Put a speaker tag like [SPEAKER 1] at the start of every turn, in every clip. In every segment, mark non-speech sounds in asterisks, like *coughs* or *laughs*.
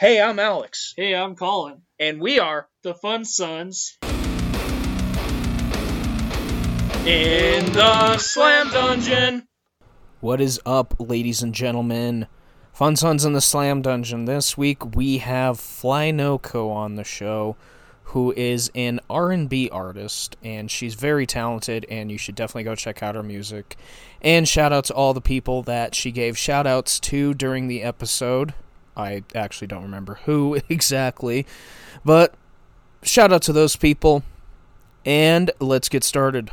[SPEAKER 1] Hey, I'm Alex,
[SPEAKER 2] Hey, I'm Colin.
[SPEAKER 1] and we are
[SPEAKER 2] The Fun Sons.
[SPEAKER 1] in the Slam Dungeon.
[SPEAKER 3] What is up, ladies and gentlemen? Fun Sons in the Slam Dungeon. This week we have Fly Noco on the show, who is an R&B artist, and she's very talented, and you should definitely go check out her music. And shout out to all the people that she gave shout outs to during the episode. I actually don't remember who *laughs* exactly, but shout out to those people. And let's get started.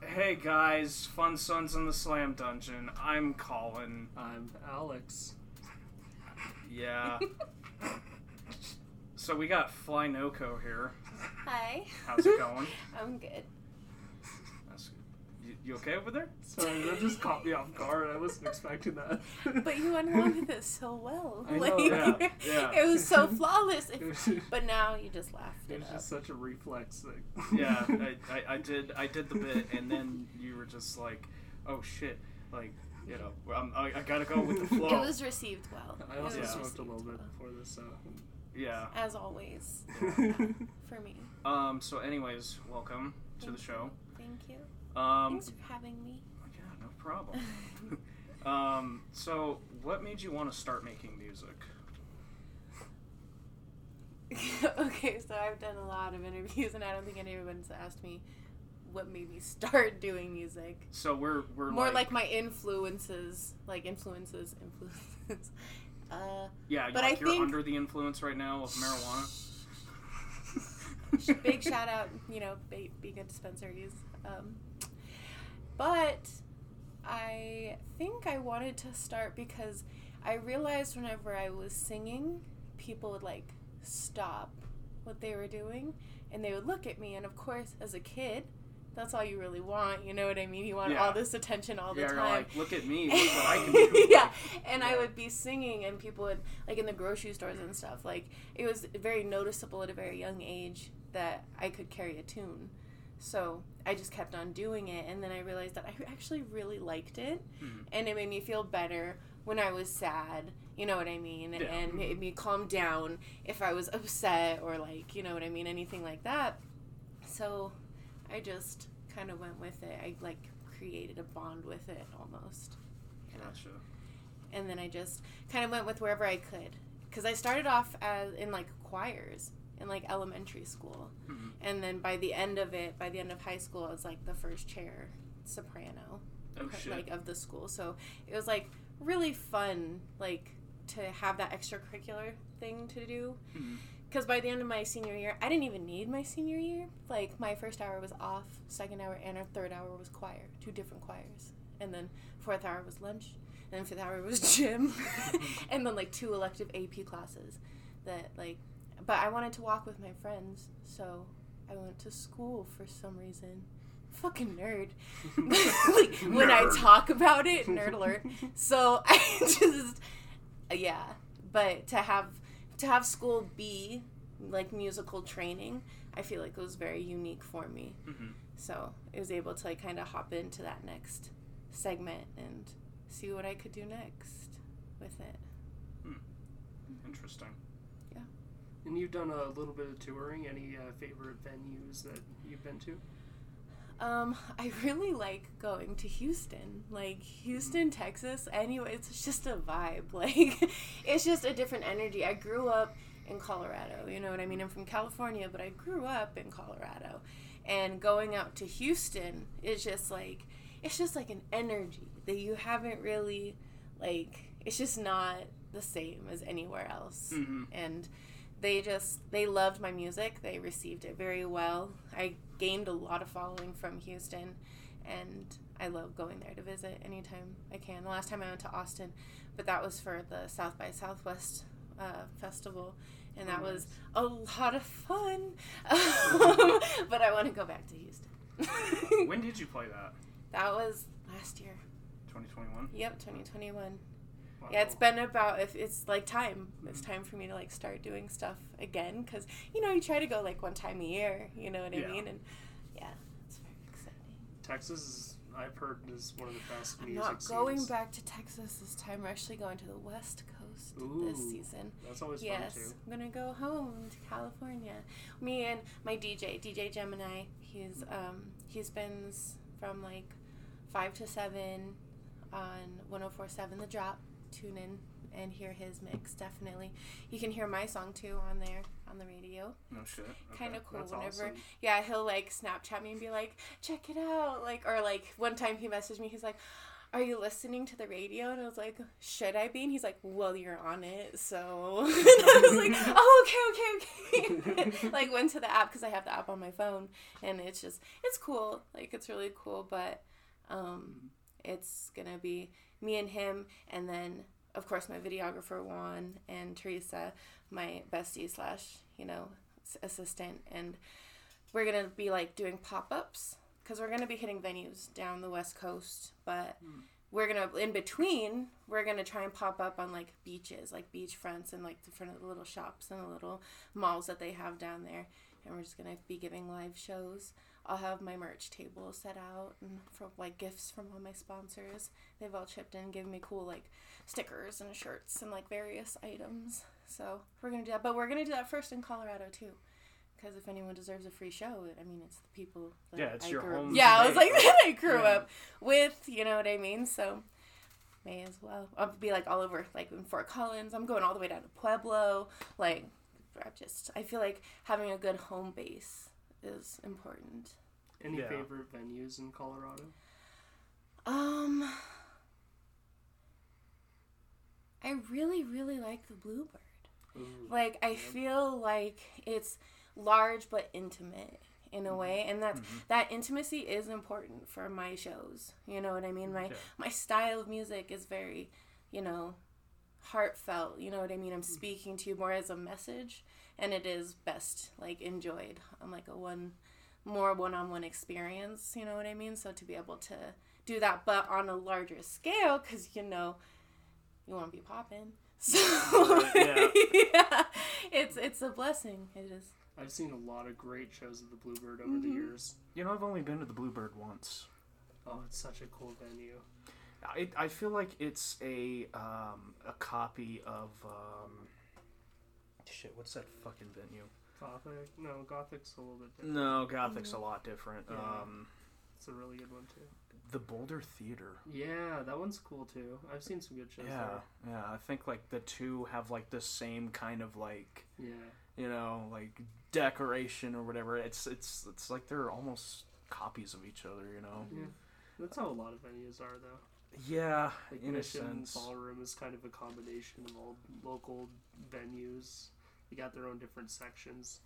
[SPEAKER 1] Hey guys, Fun Sons in the Slam Dungeon. I'm Colin.
[SPEAKER 2] I'm Alex.
[SPEAKER 1] Yeah. *laughs* so we got Fly Noco here.
[SPEAKER 4] Hi.
[SPEAKER 1] How's it going? *laughs*
[SPEAKER 4] I'm good.
[SPEAKER 1] That's you, you okay over there?
[SPEAKER 2] Sorry, that just caught me off guard. I wasn't expecting that.
[SPEAKER 4] But you went along with it so well.
[SPEAKER 2] I know,
[SPEAKER 1] yeah, yeah.
[SPEAKER 4] It was so flawless.
[SPEAKER 2] It was, it
[SPEAKER 4] But now you just laughed it
[SPEAKER 2] was
[SPEAKER 4] up.
[SPEAKER 2] just such a reflex thing.
[SPEAKER 1] Yeah, I, *laughs* I, I did I did the bit, and then you were just like, oh shit, like you know, I'm, I, I gotta go with the *laughs* flow.
[SPEAKER 4] It was received well.
[SPEAKER 2] I also
[SPEAKER 4] was
[SPEAKER 2] smoked a little bit
[SPEAKER 4] well.
[SPEAKER 2] before this, so.
[SPEAKER 1] yeah.
[SPEAKER 4] As always, *laughs* for me.
[SPEAKER 1] Um. So, anyways, welcome to the show.
[SPEAKER 4] Thank you.
[SPEAKER 1] Um.
[SPEAKER 4] Thanks for having me.
[SPEAKER 1] Yeah, no problem. *laughs* um. So, what made you want to start making music? *laughs*
[SPEAKER 4] okay, so I've done a lot of interviews, and I don't think anyone's asked me what made me *laughs* start doing music.
[SPEAKER 1] So we're we're
[SPEAKER 4] More
[SPEAKER 1] like,
[SPEAKER 4] like my influences, like influences, influences. Uh,
[SPEAKER 1] yeah,
[SPEAKER 4] but
[SPEAKER 1] like
[SPEAKER 4] I
[SPEAKER 1] you're
[SPEAKER 4] think-
[SPEAKER 1] under the influence right now of marijuana.
[SPEAKER 4] big shout out, you know, ba- Beacon dispensaries. Um, but I think I wanted to start because I realized whenever I was singing, people would like stop what they were doing and they would look at me. And of course, as a kid, that's all you really want. You know what I mean? You want
[SPEAKER 1] Yeah.
[SPEAKER 4] all this attention all the
[SPEAKER 1] yeah, you're
[SPEAKER 4] time.
[SPEAKER 1] like, look at me, *laughs* look what I can do. *laughs*
[SPEAKER 4] yeah, and I would be singing, and people would like in the grocery stores and stuff. Like it was very noticeable at a very young age that I could carry a tune. So I just kept on doing it, and then I realized that I actually really liked it,
[SPEAKER 1] Mhm.
[SPEAKER 4] and it made me feel better when I was sad. You know what I mean?
[SPEAKER 1] Yeah.
[SPEAKER 4] And made me calm down if I was upset or like you know what I mean, anything like that. So I just kind of went with it. I like created a bond with it almost
[SPEAKER 1] Gotcha.
[SPEAKER 4] and then I just kind of went with wherever I could. Because I started off as in like choirs in like elementary school,
[SPEAKER 1] Mhm.
[SPEAKER 4] and then by the end of it, by the end of high school, I was like the first chair soprano,
[SPEAKER 1] Oh
[SPEAKER 4] like of the school. So it was like really fun, like to have that extracurricular thing to do.
[SPEAKER 1] Mhm.
[SPEAKER 4] Because by the end of my senior year, I didn't even need my senior year. Like my first hour was off, second hour and our third hour was choir, two different choirs, and then fourth hour was lunch, and then fifth hour was *laughs* gym, *laughs* and then like two elective AP classes. That like, but I wanted to walk with my friends, so I went to school for some reason. Fucking nerd. *laughs* like when I talk about it, nerd *laughs* alert. So *laughs* I just, yeah. But to have to have school be like musical training, I feel like it was very unique for me.
[SPEAKER 1] Mhm.
[SPEAKER 4] So I was able to like kind of hop into that next segment and see what I could do next with it.
[SPEAKER 1] Interesting.
[SPEAKER 2] And you've done a little bit of touring. Any uh, favorite venues that you've been to?
[SPEAKER 4] Um, I really like going to Houston. Like Houston, Texas. Anyway, it's just a vibe. *laughs* Like it's just a different energy. I grew up in Colorado, you know what I mean? I'm from California, but I grew up in Colorado. And going out to Houston is just like it's just like an energy that you haven't really like it's just not the same as anywhere else
[SPEAKER 1] Mhm.
[SPEAKER 4] and they just they loved my music. They received it very well. I gained a lot of following from houston and i love going there to visit anytime i can. The last time i went to austin but that was for the south by southwest uh, festival and that was a lot of fun. Um, *laughs* *laughs* but i want to go back to houston.
[SPEAKER 1] When did you play that?
[SPEAKER 4] that was last year.
[SPEAKER 1] 2021.
[SPEAKER 4] yep 2021
[SPEAKER 1] Wow.
[SPEAKER 4] yeah, it's been about if it's like time. It's time for me to like start doing stuff again because you know you try to go like one time a year. You know what
[SPEAKER 1] Yeah.
[SPEAKER 4] I mean? And yeah, it's very exciting.
[SPEAKER 2] Texas is I've heard is one of the best
[SPEAKER 4] I'm
[SPEAKER 2] music
[SPEAKER 4] not going
[SPEAKER 2] scenes.
[SPEAKER 4] back to Texas this time. We're actually going to the West Coast this season.
[SPEAKER 2] That's always
[SPEAKER 4] Yes,
[SPEAKER 2] fun too.
[SPEAKER 4] I'm gonna go home to California. Me and my DJ, DJ Gemini. He's um he spends from like five to seven on 104.7 The Drop. Tune in and hear his mix. Definitely, you can hear my song too on there on the radio.
[SPEAKER 1] No shit.
[SPEAKER 4] Kind of cool.
[SPEAKER 2] That's
[SPEAKER 4] Whenever
[SPEAKER 2] awesome.
[SPEAKER 4] yeah, he'll like Snapchat me and be like, check it out. Like, or like one time he messaged me, he's like, are you listening to the radio? And I was like, should I be? And he's like, well, you're on it. So *laughs* and I was like, *laughs* oh, okay, okay, okay. *laughs* like went to the app because I have the app on my phone and it's just, it's cool. Like, it's really cool. But um, it's going to be me and him. And then, of course, my videographer, Juan, and Teresa, my bestie slash, you know, assistant. And we're gonna be like doing pop-ups because we're gonna be hitting venues down the west coast but hmm. we're gonna in between we're gonna try and pop up on like beaches like beach fronts and like the front of the little shops and the little malls that they have down there and we're just gonna be giving live shows i'll have my merch table set out and for like gifts from all my sponsors they've all chipped in giving me cool like stickers and shirts and like various items so we're gonna do that but we're gonna do that first in colorado too because if anyone deserves a free show, I mean, it's the people. That
[SPEAKER 1] Yeah, it's
[SPEAKER 4] I
[SPEAKER 1] your
[SPEAKER 4] grew
[SPEAKER 1] home
[SPEAKER 4] Yeah, I was like that. *laughs* I grew
[SPEAKER 1] Yeah.
[SPEAKER 4] up with. You know what I mean? So may as well. I'll be like all over, like in Fort Collins. I'm going all the way down to Pueblo. Like, I just I feel like having a good home base is important.
[SPEAKER 2] Any
[SPEAKER 1] Yeah.
[SPEAKER 2] favorite venues in Colorado?
[SPEAKER 4] Um, I really, really like the Bluebird.
[SPEAKER 2] Ooh.
[SPEAKER 4] Like I feel like it's large but intimate in a mm-hmm. way, and that's mm-hmm. that intimacy is important for my shows. You know what I mean? My
[SPEAKER 1] Yeah.
[SPEAKER 4] my style of music is very, you know, heartfelt. You know what I mean? I'm hmm. speaking to you more as a message, and it is best like enjoyed on like a one more one-on-one experience. You know what I mean? So to be able to do that, but on a larger scale, because you know you want to be popping. *laughs* So
[SPEAKER 1] yeah. *laughs*
[SPEAKER 4] yeah, it's it's a blessing. It is.
[SPEAKER 2] I've seen a lot of great shows at the Bluebird over
[SPEAKER 4] Mm-hmm.
[SPEAKER 2] the years.
[SPEAKER 1] You know, I've only been to the Bluebird once.
[SPEAKER 2] Oh, it's such a cool venue.
[SPEAKER 1] I, I feel like it's a um, a copy of um, shit. What's that fucking venue?
[SPEAKER 2] Gothic? No, Gothic's a little bit different.
[SPEAKER 1] No, Gothic's a lot different.
[SPEAKER 2] Yeah.
[SPEAKER 1] Um,
[SPEAKER 2] It's a really good one too.
[SPEAKER 1] the Boulder Theater.
[SPEAKER 2] Yeah, that one's cool too. I've seen some good shows
[SPEAKER 1] Yeah, yeah. I think like the two have like the same kind of like.
[SPEAKER 2] Yeah.
[SPEAKER 1] you know like decoration or whatever. It's it's it's like they're almost copies of each other. You know.
[SPEAKER 2] Yeah. That's how a lot of venues are though.
[SPEAKER 1] Yeah,
[SPEAKER 2] Like
[SPEAKER 1] in a sense.
[SPEAKER 2] Ballroom is kind of a combination of all local venues. They got their own different sections.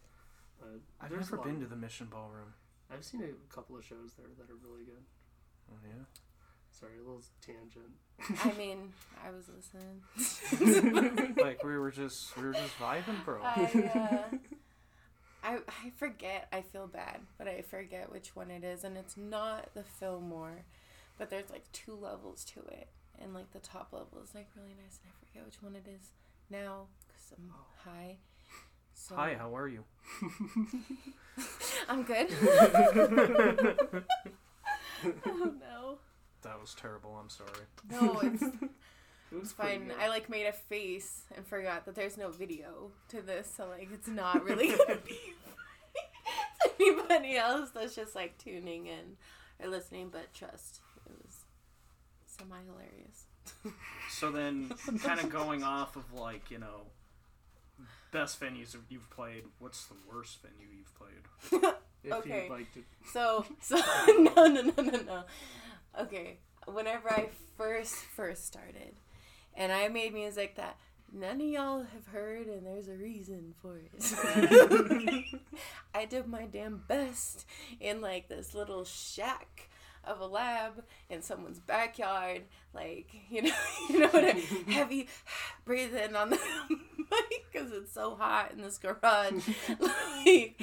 [SPEAKER 2] But
[SPEAKER 1] I've never been to the Mission Ballroom.
[SPEAKER 2] I've seen a couple of shows there that are really good.
[SPEAKER 1] Oh yeah.
[SPEAKER 2] Sorry, a little tangent.
[SPEAKER 4] I mean, I was listening. *laughs*
[SPEAKER 1] like we were just we were just vibing, bro.
[SPEAKER 4] I, uh, I I forget. I feel bad, but I forget which one it is, and it's not the Fillmore, but there's like two levels to it, and like the top level is like really nice, and I forget which one it is now because I'm high. So
[SPEAKER 1] Hi, how are you? *laughs*
[SPEAKER 4] I'm good. *laughs* oh no,
[SPEAKER 1] That was terrible. I'm sorry.
[SPEAKER 4] no, it's *laughs*
[SPEAKER 2] It was
[SPEAKER 4] It's
[SPEAKER 2] pretty
[SPEAKER 4] fine.
[SPEAKER 2] good.
[SPEAKER 4] I like made a face and forgot that there's no video to this, so like it's not really gonna be to anybody else that's just like tuning in or listening. But trust, it was semi hilarious.
[SPEAKER 1] So then, kind of going off of like you know, best venues you've played. What's the worst venue you've played? *laughs*
[SPEAKER 2] if
[SPEAKER 4] okay.
[SPEAKER 2] you'd like to.
[SPEAKER 4] So *laughs* so *laughs* no no no no no. Okay, whenever I first first started, and I made music that none of y'all have heard, and there's a reason for it. I did my damn best in like this little shack of a lab in someone's backyard, like you know, you know what I mean? heavy breathing on the *laughs* mic because it's so hot in this garage. *laughs* like,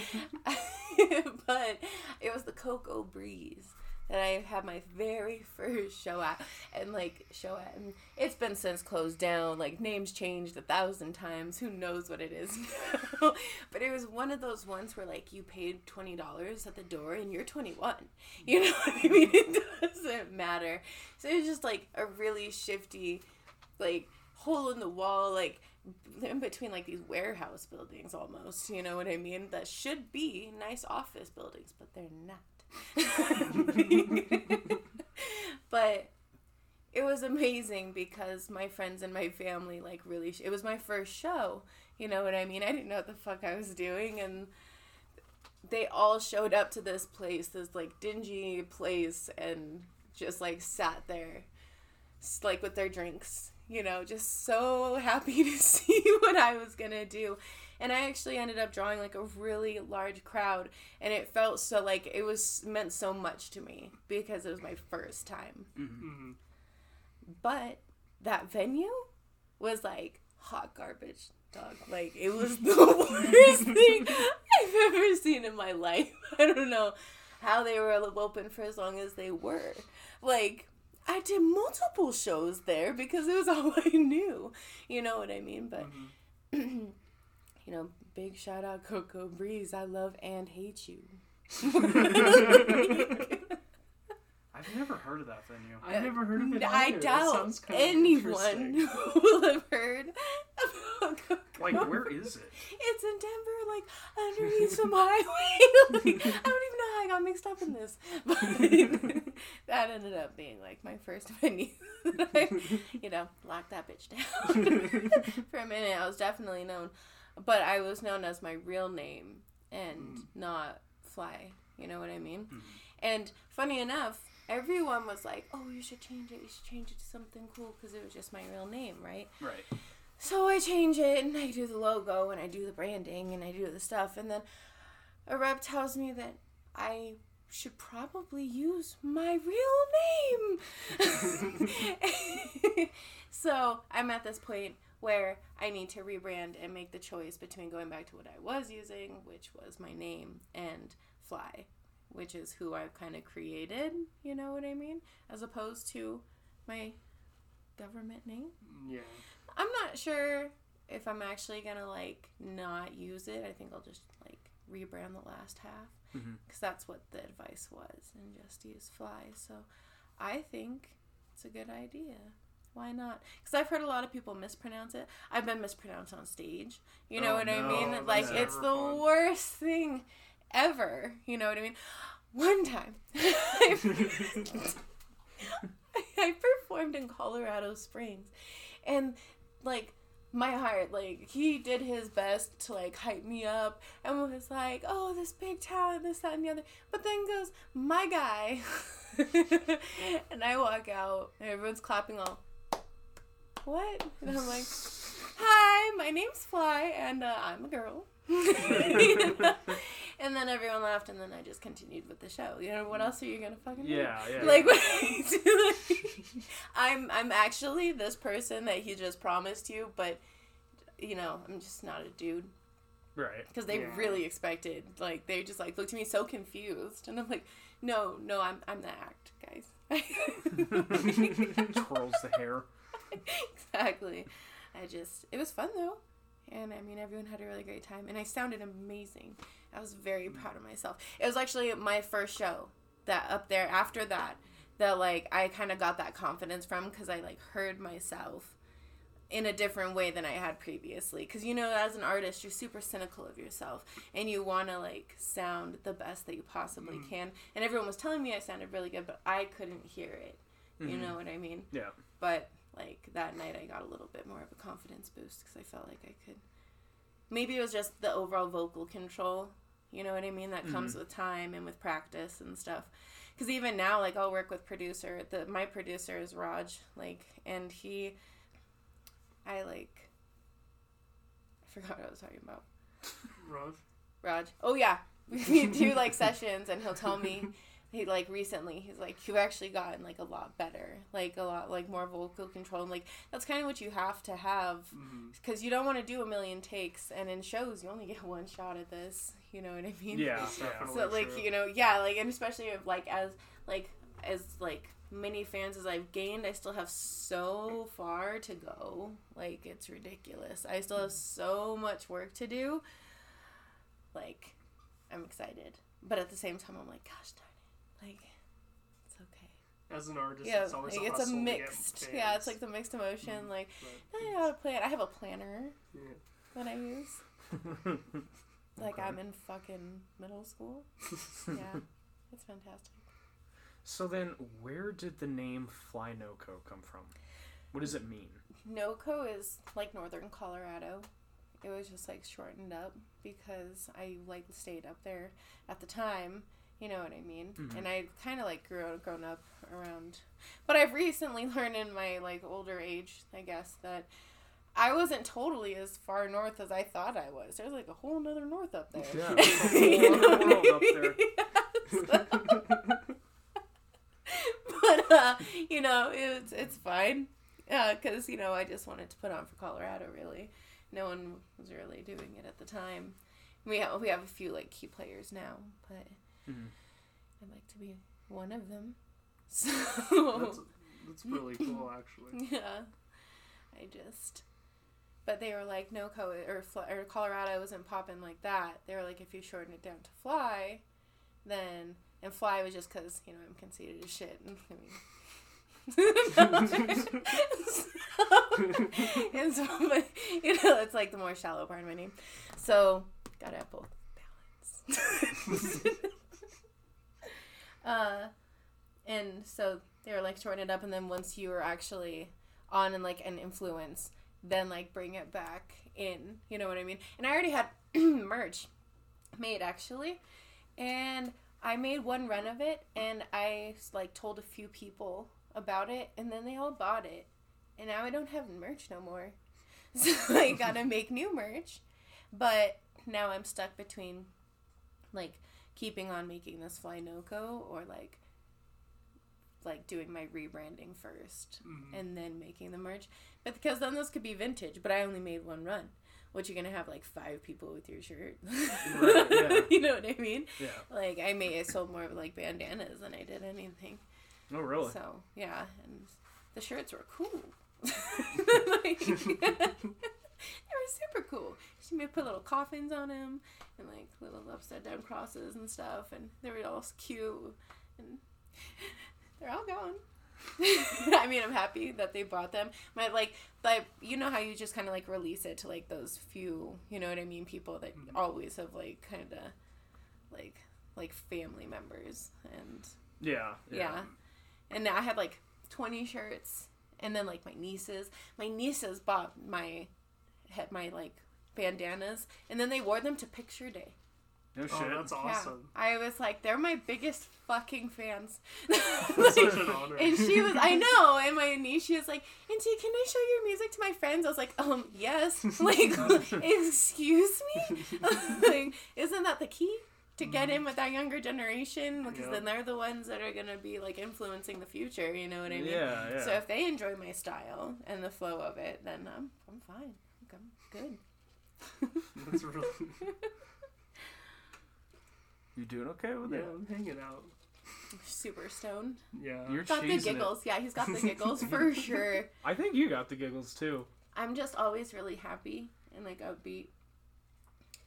[SPEAKER 4] *laughs* but it was the Cocoa Breeze that I had my very first show at, and like show at, and it's been since closed down. Like names changed a thousand times. Who knows what it is now? but it was one of those ones where like you paid twenty dollars at the door and you're twenty one. You know what I mean? It doesn't matter. So it was just like a really shifty, like hole in the wall, like in between like these warehouse buildings almost. You know what I mean? That should be nice office buildings, but they're not. *laughs* but it was amazing because my friends and my family like really it was my first show you know what i mean i didn't know what the fuck i was doing and they all showed up to this place this like dingy place and just like sat there like with their drinks you know just so *laughs* happy to see *laughs* what i was gonna do. And i actually ended up drawing like a really large crowd and it felt so like it was meant so much to me because it was my first time.
[SPEAKER 2] Hmm
[SPEAKER 4] but that venue was like hot garbage dog. Like it was *laughs* the worst thing i've ever seen in my life. I don't know how they were open for as long as they were. Like i did multiple shows there because it was *laughs* all i knew you know what i mean but
[SPEAKER 2] Mm-hmm. *clears throat*
[SPEAKER 4] you know big shout out coco breeze i love and hate you *laughs*
[SPEAKER 1] I've never heard of that venue.
[SPEAKER 2] I've never heard of it.
[SPEAKER 4] I
[SPEAKER 2] either. That
[SPEAKER 4] doubt
[SPEAKER 2] sounds
[SPEAKER 4] anyone *laughs* will have heard *laughs*
[SPEAKER 1] Like, where is it?
[SPEAKER 4] It's in Denver, like underneath some highway. *laughs* like, I don't even know how I got mixed up in this, *laughs* but that ended up being like my first venue. that I, you know, locked that bitch down for a minute. I was definitely known, but I was known as my real name and mm. not Fly. You know what I mean? Mm-hmm. And funny enough, everyone was like, "Oh, you should change it. You should change it to something cool," because it was just my real name, right?
[SPEAKER 1] Right.
[SPEAKER 4] So I change it and I do the logo and I do the branding and I do the stuff and then a rep tells me that I should probably use my real name. *laughs* so I'm at this point where I need to rebrand and make the choice between going back to what I was using, which was my name, and Fly, which is who I've kind of created, you know what I mean? As opposed to my government name.
[SPEAKER 2] Yeah.
[SPEAKER 4] I'm not sure if I'm actually gonna like not use it. I think I'll just like rebrand the last half
[SPEAKER 1] mm-hmm.
[SPEAKER 4] because that's what the advice was, and just use fly. So I think it's a good idea. Why not? Because I've heard a lot of people mispronounce it. I've been mispronounced on stage. You know
[SPEAKER 1] Oh,
[SPEAKER 4] what I mean? Like it's the
[SPEAKER 1] fun.
[SPEAKER 4] worst thing ever. You know what I mean? One time, *laughs* I performed in Colorado Springs, and like my heart, like he did his best to like hype me up and was like, "Oh, this big talent, this, that, and the other." But then goes my guy, *laughs* and I walk out, and everyone's clapping all. What? And I'm like, "Hi, my name's Fly, and uh, I'm a girl." You *laughs* know? And then everyone laughed, and then I just continued with the show. You know what else are you gonna fucking do?
[SPEAKER 1] Yeah, yeah.
[SPEAKER 4] Like, *laughs* I'm I'm actually this person that he just promised you, but you know I'm just not a dude
[SPEAKER 1] right.
[SPEAKER 4] because they
[SPEAKER 2] Yeah.
[SPEAKER 4] really expected like they just like looked at me so confused, and I'm like, no, no, I'm I'm the act, guys. *laughs*
[SPEAKER 1] Twirls the hair.
[SPEAKER 4] exactly. I just it was fun though. And I mean everyone had a really great time and I sounded amazing. I was very proud of myself. It was actually my first show that up there after that that like I kind of got that confidence from cuz I like heard myself in a different way than I had previously cuz you know as an artist you're super cynical of yourself and you want to like sound the best that you possibly can. And everyone was telling me I sounded really good but I couldn't hear it. You
[SPEAKER 1] Mhm.
[SPEAKER 4] know what I mean?
[SPEAKER 1] Yeah.
[SPEAKER 4] but like that night i got a little bit more of a confidence boost because i felt like i could maybe it was just the overall vocal control you know what i mean that mm-hmm. comes with time and with practice and stuff because even now like i'll work with producer the my producer is raj like and he i like i forgot what i was talking about
[SPEAKER 2] Raj.
[SPEAKER 4] Raj. Oh yeah, *laughs* we do like sessions, and he'll tell me *laughs* he like recently he's like you've actually gotten like a lot better, like a lot like more vocal control. And, like that's kind of what you have to have
[SPEAKER 2] mm-hmm.
[SPEAKER 4] because you don't want to do a million takes, and in shows you only get *laughs* one shot at this. You know what I mean?
[SPEAKER 1] Yeah. *laughs* Yeah.
[SPEAKER 4] So like
[SPEAKER 2] true.
[SPEAKER 4] you know yeah like and especially if like as like as like many fans as I've gained, I still have so far to go. Like it's ridiculous. I still have so much work to do. Like I'm excited, but at the same time, I'm like, gosh darn it, like it's okay.
[SPEAKER 2] As an artist,
[SPEAKER 4] Yeah,
[SPEAKER 2] it's always
[SPEAKER 4] like,
[SPEAKER 2] a
[SPEAKER 4] it's a
[SPEAKER 2] hustle to get
[SPEAKER 4] mixed. Yeah, it's like the mixed emotion.
[SPEAKER 2] Mhm.
[SPEAKER 4] Like
[SPEAKER 2] But
[SPEAKER 4] I know how to play it. I have a planner
[SPEAKER 2] yeah.
[SPEAKER 4] that I use. *laughs* Like
[SPEAKER 1] Okay.
[SPEAKER 4] I'm in fucking middle school. *laughs* Yeah, it's fantastic.
[SPEAKER 1] So then, where did the name Fly Noco come from? What does it mean?
[SPEAKER 4] NOCO is like northern Colorado. It was just like shortened up because I like stayed up there at the time. You know what I mean?
[SPEAKER 1] Mhm.
[SPEAKER 4] And I kind of like grew up, grown up around. But I've recently *laughs* learned in my like older age, I guess, that I wasn't totally as far north as I thought I was. There's like a whole nother north up there.
[SPEAKER 1] Yeah, *laughs* whole
[SPEAKER 4] You know
[SPEAKER 1] world up there. *laughs*
[SPEAKER 4] but uh, you know, it's it's fine because you know I just wanted to put on for Colorado. Really, no one was really doing it at the time. We have we have a few like key players now, but
[SPEAKER 1] Mhm.
[SPEAKER 4] I'd like to be one of them. *laughs* So
[SPEAKER 2] That's that's really cool, actually. *laughs*
[SPEAKER 4] yeah, I just. But they were like, no, co- or, or Colorado isn't popping like that. They were like, if you shorten it down to fly, then. And fly was just because, you know, I'm conceited as shit. And, *laughs* I mean. and so, but, you know, it's like the more shallow part of my name. So, gotta have both balance. Uh, and so they were like shorten it up, and then once you were actually on and like an influence, then like bring it back in. You know what I mean? And I already had *clears throat* merch made actually, and I made one run of it, and I like told a few people about it, and then they all bought it, and now I don't have merch no more. *laughs* So I gotta *laughs* make new merch, but now I'm stuck between like keeping on making this fly noco or like like doing my rebranding first
[SPEAKER 2] Mhm.
[SPEAKER 4] and then making the merch. But because then this could be vintage, but I only made one run. Which you're gonna have like five people with your shirt.
[SPEAKER 1] Right, yeah. *laughs*
[SPEAKER 4] you know what I mean?
[SPEAKER 1] Yeah.
[SPEAKER 4] Like I may I sold more of like bandanas than I did anything.
[SPEAKER 1] Oh, really?
[SPEAKER 4] So yeah, and the shirts were cool. *laughs* *laughs* like, they were super cool. She made put little coffins on them and like little upside down crosses and stuff, and they were all cute. And *laughs* they're all gone. *laughs* I mean, I'm happy that they bought them. My like, but you know how you just kind of like release it to like those few, you know what I mean, people that
[SPEAKER 2] Mhm.
[SPEAKER 4] always have like kind of like like family members and
[SPEAKER 1] Yeah.
[SPEAKER 4] yeah. And I had like 20 shirts. And then like my nieces, my nieces bought my had my like bandanas and then they wore them to picture day.
[SPEAKER 1] No
[SPEAKER 2] Oh,
[SPEAKER 1] shit.
[SPEAKER 2] that's awesome.
[SPEAKER 4] Yeah. I was like they're my biggest fucking fans.
[SPEAKER 2] That's *laughs* such an honor.
[SPEAKER 4] and she was I know, and my niece she was like, Auntie, can I show your music to my friends? I was like, um, yes. *laughs* Like excuse me? *laughs* like, isn't that the key? To get in with that younger generation because
[SPEAKER 2] Yeah.
[SPEAKER 4] then they're the ones that are gonna be like influencing the future. You know what I mean?
[SPEAKER 1] Yeah, yeah.
[SPEAKER 4] So if they enjoy my style and the flow of it, then I'm I'm fine. I'm good. *laughs*
[SPEAKER 2] That's really. *laughs*
[SPEAKER 1] you doing okay with
[SPEAKER 2] Yeah,
[SPEAKER 1] it?
[SPEAKER 2] I'm hanging out.
[SPEAKER 4] Super stoned.
[SPEAKER 2] Yeah.
[SPEAKER 1] You're
[SPEAKER 4] Got the
[SPEAKER 1] cheesing it.
[SPEAKER 4] giggles. Yeah, he's got the *laughs* giggles for sure.
[SPEAKER 1] I think you got the giggles too.
[SPEAKER 4] I'm just always really happy and like upbeat.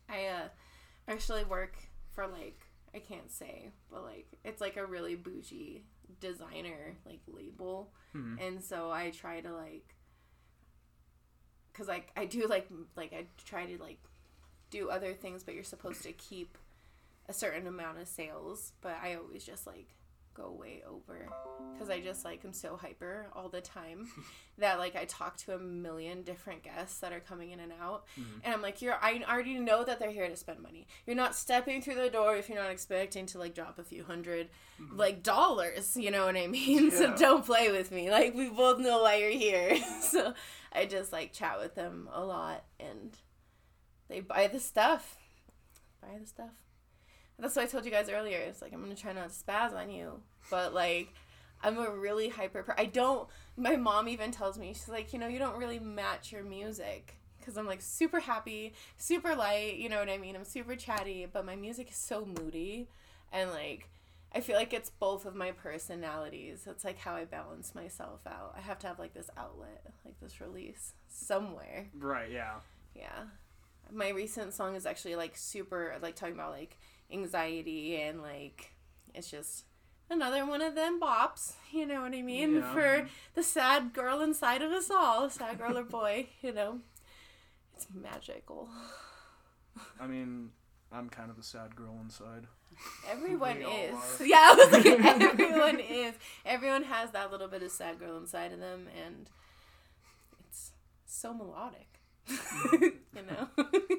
[SPEAKER 4] I uh actually work for like I can't say, but like it's like a really bougie designer like label,
[SPEAKER 1] Mhm.
[SPEAKER 4] and so I try to like, cause like I do like like I try to like do other things, but you're supposed to keep a certain amount of sales, but I always just like go way over because I just like I'm so hyper all the time *laughs* that like I talk to a million different guests that are coming in and out,
[SPEAKER 1] Mhm.
[SPEAKER 4] and I'm like, you're I already know that they're here to spend money. You're not stepping through the door if you're not expecting to like drop a few 100 like dollars. You know what I mean? So don't play with me. Like we both know why you're here. *laughs* so I just like chat with them a lot, and they buy the stuff. Buy the stuff. That's what I told you guys earlier. It's like I'm gonna try not to spaz on you, but like I'm a really hyper. Per- I don't. My mom even tells me she's like, you know, you don't really match your music because I'm like super happy, super light. You know what I mean? I'm super chatty, but my music is so moody, and like I feel like it's both of my personalities. It's like how I balance myself out. I have to have like this outlet, like this release somewhere.
[SPEAKER 1] Right. Yeah.
[SPEAKER 4] Yeah. My recent song is actually like super like talking about like anxiety and like it's just another one of them bops, you know what I mean?
[SPEAKER 1] Yeah.
[SPEAKER 4] For the sad girl inside of us all, sad girl or boy, you know. It's magical.
[SPEAKER 1] I mean, I'm kind of a sad girl inside.
[SPEAKER 4] Everyone is. *laughs* Yeah, like, *laughs* everyone is. Everyone has that little bit of sad girl inside of them, and it's so melodic. *laughs* Mm. you know?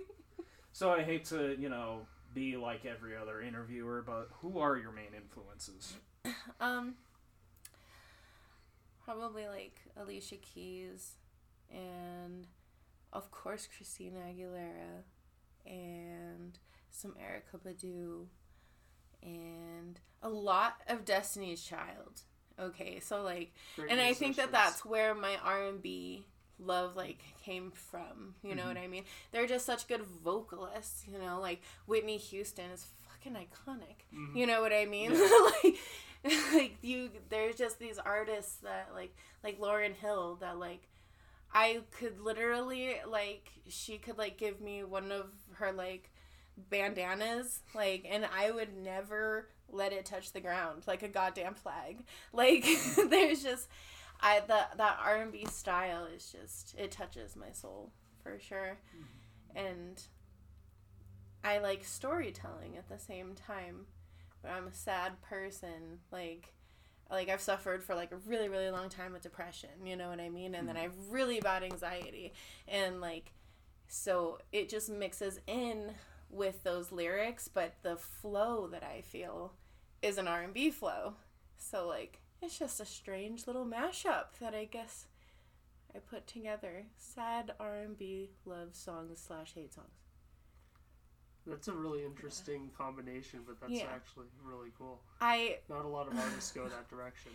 [SPEAKER 1] So I hate to, you know, be like every other interviewer, but who are your main influences? *coughs*
[SPEAKER 4] um, probably like Alicia Keys, and of course Christina Aguilera, and some Erykah Badu, and a lot of Destiny's Child. Okay, so like
[SPEAKER 2] Great
[SPEAKER 4] and I think that that's where my R and B love like came from. You know what I mean? They're just such good vocalists. You know, like Whitney Houston is fucking iconic.
[SPEAKER 2] Mhm.
[SPEAKER 4] You know what I mean? *laughs* like, *laughs* like you, there's just these artists that like like Lauryn Hill that like. I could literally like she could like give me one of her like bandanas like and I would never let it touch the ground like a goddamn flag. Like *laughs* there's just I that that R and B style is just it touches my soul for sure, mm-hmm. and I like storytelling at the same time. But I'm a sad person, like like I've suffered for like a really really long time with depression. You know what I mean? And then mm-hmm. I have really bad anxiety, and like so it just mixes in with those lyrics, but the flow that I feel is an R and B flow. So like it's just a strange little mashup that I guess I put together. Sad R and B love songs slash hate songs.
[SPEAKER 2] That's a really interesting combination, but that's
[SPEAKER 4] Yeah.
[SPEAKER 2] actually really cool.
[SPEAKER 4] I
[SPEAKER 2] Not a lot of artists go that direction.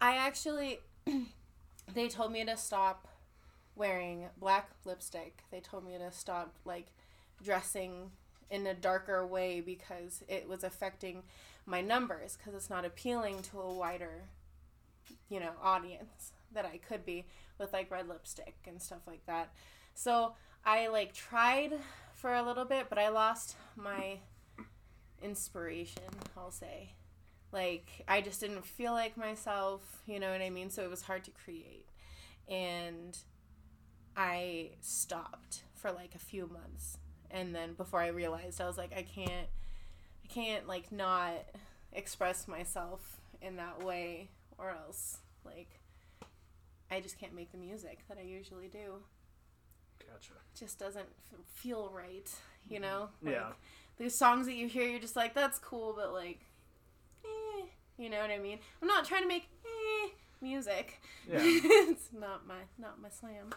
[SPEAKER 4] I actually *clears throat* they told me to stop wearing black lipstick. They told me to stop like dressing in a darker way because it was affecting my numbers because it's not appealing to a wider you know audience that I could be with like red lipstick and stuff like that. So I like tried for a little bit, but I lost my inspiration, I'll say. Like I just didn't feel like myself, you know what I mean? So it was hard to create. And I stopped for like a few months. And then before I realized I was like I can't I can't like not express myself in that way or else like I just can't make the music that I usually do.
[SPEAKER 1] Gotcha.
[SPEAKER 4] It just doesn't f- feel right, you know?
[SPEAKER 1] Yeah.
[SPEAKER 4] Like, these songs that you hear, you're just like, that's cool, but like, eh, you know what I mean? I'm not trying to make eh, music.
[SPEAKER 1] Yeah. *laughs*
[SPEAKER 4] it's not my not my slam.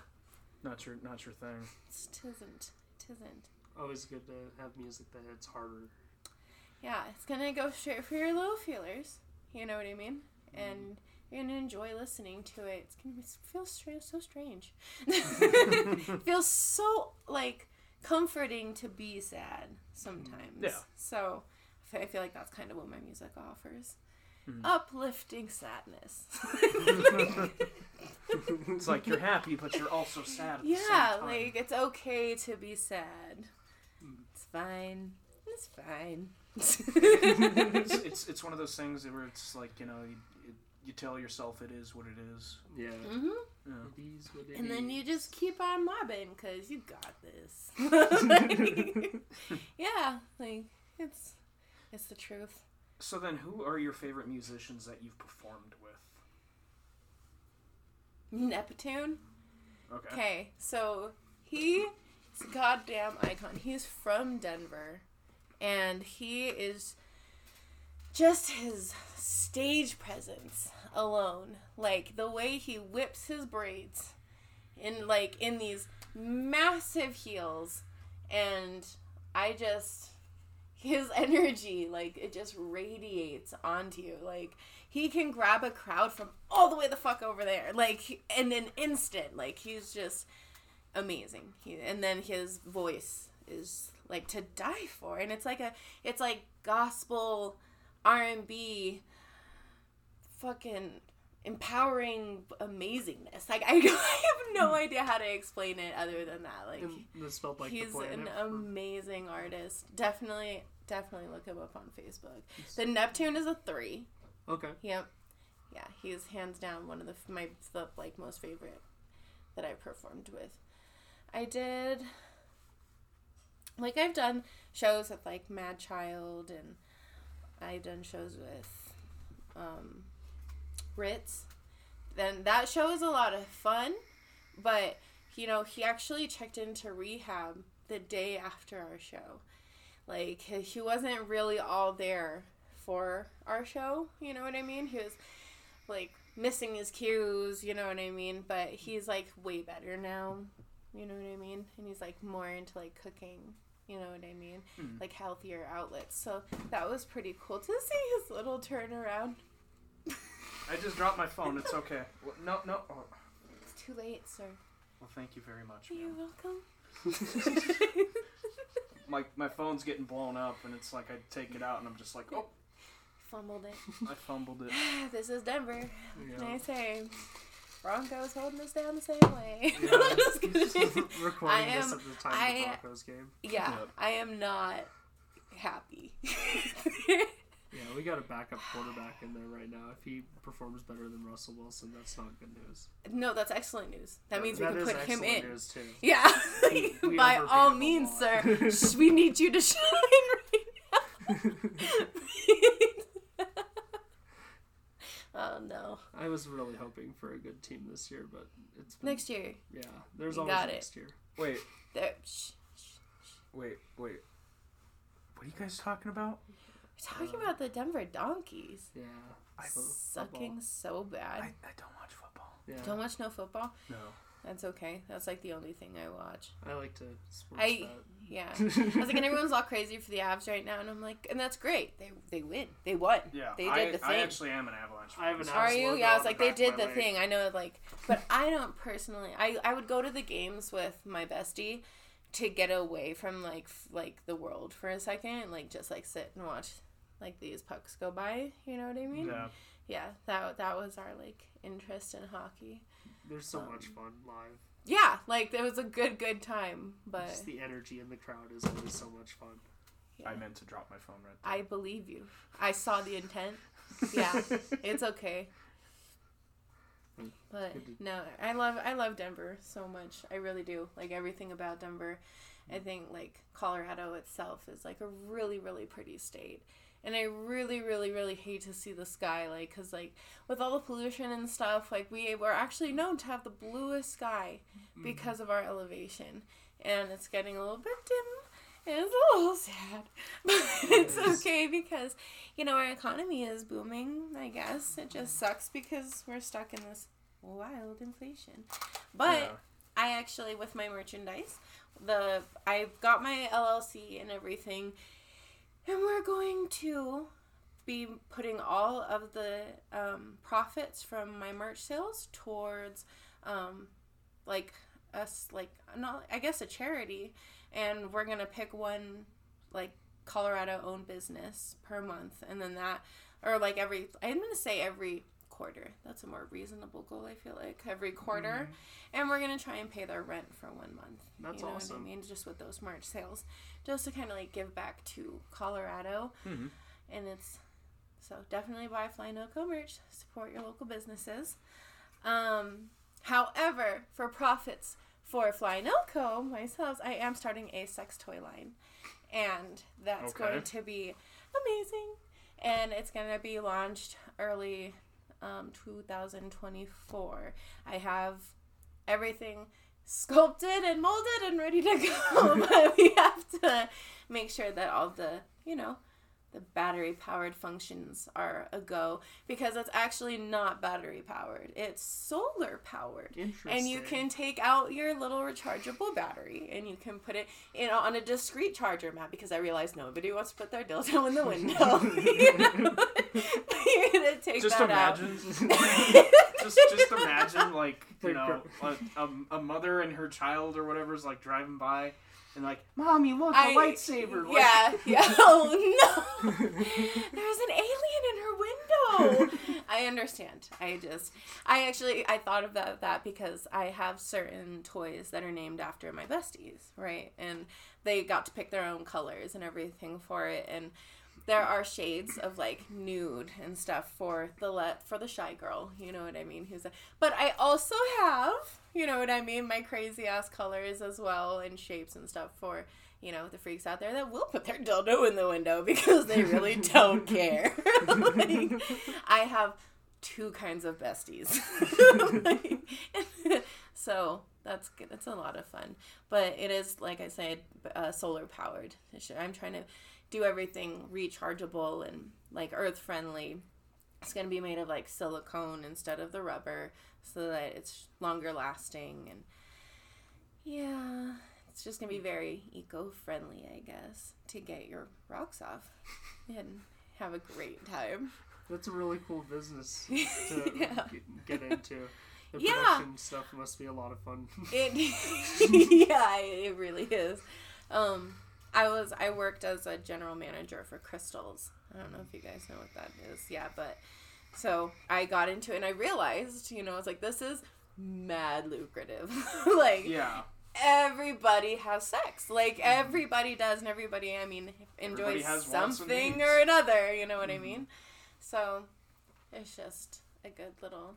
[SPEAKER 1] not your not your thing.
[SPEAKER 4] It tisn't. It isn't.
[SPEAKER 2] Always good to have music that hits harder.
[SPEAKER 4] Yeah, it's gonna go straight for your low feelers. You know what I mean? And you're gonna enjoy listening to it. It's gonna be, feel stra- so strange. *laughs* Feels so like comforting to be sad sometimes.
[SPEAKER 1] Yeah.
[SPEAKER 4] So I feel like that's kind of what my music offers.
[SPEAKER 1] Mhm.
[SPEAKER 4] Uplifting sadness. *laughs*
[SPEAKER 1] It's like you're happy, but you're also sad. At the
[SPEAKER 4] yeah,
[SPEAKER 1] same time.
[SPEAKER 4] like it's okay to be sad. It's fine. It's fine.
[SPEAKER 1] it's, *laughs* it's it's one of those things where it's like you know you, you, you tell yourself it is what it is.
[SPEAKER 2] Yeah.
[SPEAKER 4] hmm
[SPEAKER 1] Yeah.
[SPEAKER 2] It is what it
[SPEAKER 4] And then you just keep on mobbing because you got this. *laughs* *laughs* yeah, like it's it's the truth.
[SPEAKER 1] So then, who are your favorite musicians that you've performed with?
[SPEAKER 4] Neptune.
[SPEAKER 1] Okay.
[SPEAKER 4] Okay, so he's a goddamn icon. He's from Denver, and he is just his stage presence alone, like the way he whips his braids, in like in these massive heels, and I just his *laughs* energy like it just radiates onto you. Like he can grab a crowd from all the way the fuck over there. Like in an instant like he's just amazing. He, and then his voice is like to die for and it's like a it's like gospel R&B fucking empowering amazingness. Like I, I *laughs* have no idea how to explain it other than that. Like
[SPEAKER 2] this felt like
[SPEAKER 4] he's an amazing artist. Definitely definitely look him up on Facebook. The Neptune is a 3.
[SPEAKER 2] okay.
[SPEAKER 4] Yep. Yeah, he's hands down one of the my the like most favorite that I performed with. I did like I've done shows with like Madchild and I've done shows with um Ritz. Then that show is a lot of fun, but you know, he actually checked into rehab the day after our show. Like he wasn't really all there for our show, you know what I mean? He was like missing his cues, you know what I mean? But he's like way better now, you know what I mean? And he's like more into like cooking, you know what I mean?
[SPEAKER 1] Hmm.
[SPEAKER 4] Like healthier outlets. So that was pretty cool to *laughs* see his little turnaround.
[SPEAKER 1] I just dropped my phone. It's okay. *laughs* Well, no, no. Oh.
[SPEAKER 4] It's too late, sir.
[SPEAKER 1] Well, thank you very much.
[SPEAKER 4] You're
[SPEAKER 1] ma'am.
[SPEAKER 4] welcome. *laughs*
[SPEAKER 1] My my phone's getting blown up, and it's like I take it out, and I'm just like, oh,
[SPEAKER 4] Fumbled it.
[SPEAKER 1] I fumbled it. *sighs*
[SPEAKER 4] this is Denver. What can I say? Broncos holding us down the same way.
[SPEAKER 2] Yeah. *laughs*
[SPEAKER 4] I'm just kidding. *laughs*
[SPEAKER 2] Recording
[SPEAKER 4] I
[SPEAKER 2] this
[SPEAKER 4] am-
[SPEAKER 2] at the time
[SPEAKER 4] I-
[SPEAKER 2] of the Broncos game.
[SPEAKER 4] Yeah,
[SPEAKER 1] Yeah.
[SPEAKER 4] I am not happy. *laughs*
[SPEAKER 2] Yeah, we got a backup quarterback in there right now. If he performs better than Russell Wilson, that's not good news.
[SPEAKER 4] no, that's excellent news. That means we can put him in.
[SPEAKER 2] News too.
[SPEAKER 4] Yeah,
[SPEAKER 2] We- we
[SPEAKER 4] by all means, sir. We need you to shine right now. Oh no!
[SPEAKER 2] I was really hoping for a good team this year, but it's been,
[SPEAKER 4] Next year,
[SPEAKER 2] Yeah, there's
[SPEAKER 4] You
[SPEAKER 2] always
[SPEAKER 4] got it.
[SPEAKER 2] next year.
[SPEAKER 1] Wait,
[SPEAKER 4] there. Shh.
[SPEAKER 1] wait, wait. What are you guys talking about?
[SPEAKER 4] We're talking about the Denver Donkeys
[SPEAKER 2] Yeah,
[SPEAKER 1] I-
[SPEAKER 2] fo-
[SPEAKER 4] sucking so bad.
[SPEAKER 1] I, I don't watch football.
[SPEAKER 2] Yeah,
[SPEAKER 4] Don't watch no football.
[SPEAKER 1] No.
[SPEAKER 4] That's okay. That's like the only thing I watch.
[SPEAKER 2] I like to sports
[SPEAKER 4] I- Yeah. *laughs* I was like, and everyone's all crazy for the Avs right now, and I'm like, and that's great. They they win. They won.
[SPEAKER 1] Yeah,
[SPEAKER 4] They
[SPEAKER 1] I,
[SPEAKER 4] did the
[SPEAKER 1] I actually am an Avalanche.
[SPEAKER 2] I have an
[SPEAKER 1] fan.
[SPEAKER 4] Are
[SPEAKER 2] Avs
[SPEAKER 4] you? Yeah, I was
[SPEAKER 2] on the
[SPEAKER 4] like, they did the
[SPEAKER 2] leg.
[SPEAKER 4] thing. I know, like, but I don't personally. I I would go to the games with my bestie to get away from like f- like the world for a second, and like just like sit and watch like these pucks go by. You know what I mean?
[SPEAKER 1] Yeah.
[SPEAKER 4] Yeah. That that was our like interest in hockey.
[SPEAKER 2] There's so
[SPEAKER 4] Um,
[SPEAKER 2] much fun live.
[SPEAKER 4] Yeah, like it was a good good time, but
[SPEAKER 2] Just the energy in the crowd is always so much fun.
[SPEAKER 4] yeah.
[SPEAKER 1] I meant to drop my phone right
[SPEAKER 4] I believe you. I saw the intent. *laughs* Yeah, it's okay. But no, I love I love Denver so much. I really do. Like everything about Denver. I think like Colorado itself is like a really really pretty state. And I really really really hate to see the sky like cuz like with all the pollution and stuff, like we were actually known to have the bluest sky mm-hmm. because of our elevation. And it's getting a little bit dim. And it's a little sad. *laughs* But it's
[SPEAKER 2] is.
[SPEAKER 4] okay because you know, our economy is booming, I guess. It just sucks because we're stuck in this wild inflation. But
[SPEAKER 1] Yeah.
[SPEAKER 4] I actually with my merchandise, the I've got my LLC and everything and we're going to be putting all of the um, profits from my merch sales towards um, like us like not I guess a charity. And we're gonna pick one like Colorado owned business per month. And then that or like every I'm gonna say every quarter. That's a more reasonable goal I feel like every quarter. And we're gonna try and pay their rent for one month.
[SPEAKER 2] That's
[SPEAKER 4] you know
[SPEAKER 2] awesome.
[SPEAKER 4] what I mean? Just with those March sales. Just to kind of like give back to Colorado.
[SPEAKER 1] Mhm.
[SPEAKER 4] and it's so definitely buy Fly Noco merch. Support your local businesses. Um however for profits for Fly Noco myself I am starting a sex toy line. And that's
[SPEAKER 1] Okay.
[SPEAKER 4] going to be amazing. And it's going to be launched early um, 2024 i have everything sculpted and molded and ready to go. *laughs* But we have to make sure that all the you know the battery powered functions are a go because it's actually not battery powered it's solar powered
[SPEAKER 2] Interesting.
[SPEAKER 4] and you can take out your little rechargeable battery and you can put it in on a discrete charger mat because I realize nobody wants to put their dildo in the window. *laughs* You know? *laughs* You're gonna take
[SPEAKER 1] Just
[SPEAKER 4] that
[SPEAKER 1] imagine.
[SPEAKER 4] out. *laughs*
[SPEAKER 1] just just imagine like you know a, a, a mother and her child or whatever is like driving by and like mommy look a
[SPEAKER 4] I-
[SPEAKER 1] lightsaber
[SPEAKER 4] Yeah, *laughs* yeah. *laughs* Oh There's an alien in her window. *laughs* I understand. I just, I actually, I thought of that, that because I have certain toys that are named after my besties, right? And they got to pick their own colors and everything for it. And there are shades of like nude and stuff for the let for the shy girl. You know what I mean? Who's a, but I also have, you know what I mean, my crazy ass colors as well and shapes and stuff for you know the freaks out there that will put their dildo in the window because they really *laughs* don't care. *laughs* like, I have two kinds of besties. *laughs* Like, so that's good. That's a lot of fun. But it is, like I said, uh, solar powered. I'm trying to do everything rechargeable and like earth friendly. It's going to be made of like silicone instead of the rubber so that it's longer lasting and yeah, it's just going to be very eco friendly, I guess, to get your rocks off *laughs* and have a great time.
[SPEAKER 2] That's a really cool business *laughs* to
[SPEAKER 4] Yeah.
[SPEAKER 2] get, get into. The
[SPEAKER 4] Yeah.
[SPEAKER 2] production stuff must be a lot of fun. *laughs*
[SPEAKER 4] It *laughs* yeah, it really is. Um, I was I worked as a general manager for Crystals. I don't know if you guys know what that is. Yeah, but so I got into it and I realized, you know, I was like, this is mad lucrative. *laughs* like
[SPEAKER 1] Yeah.
[SPEAKER 4] everybody has sex. Like everybody does, and everybody, I mean, enjoys something or another. You know what I mean? So it's just a good little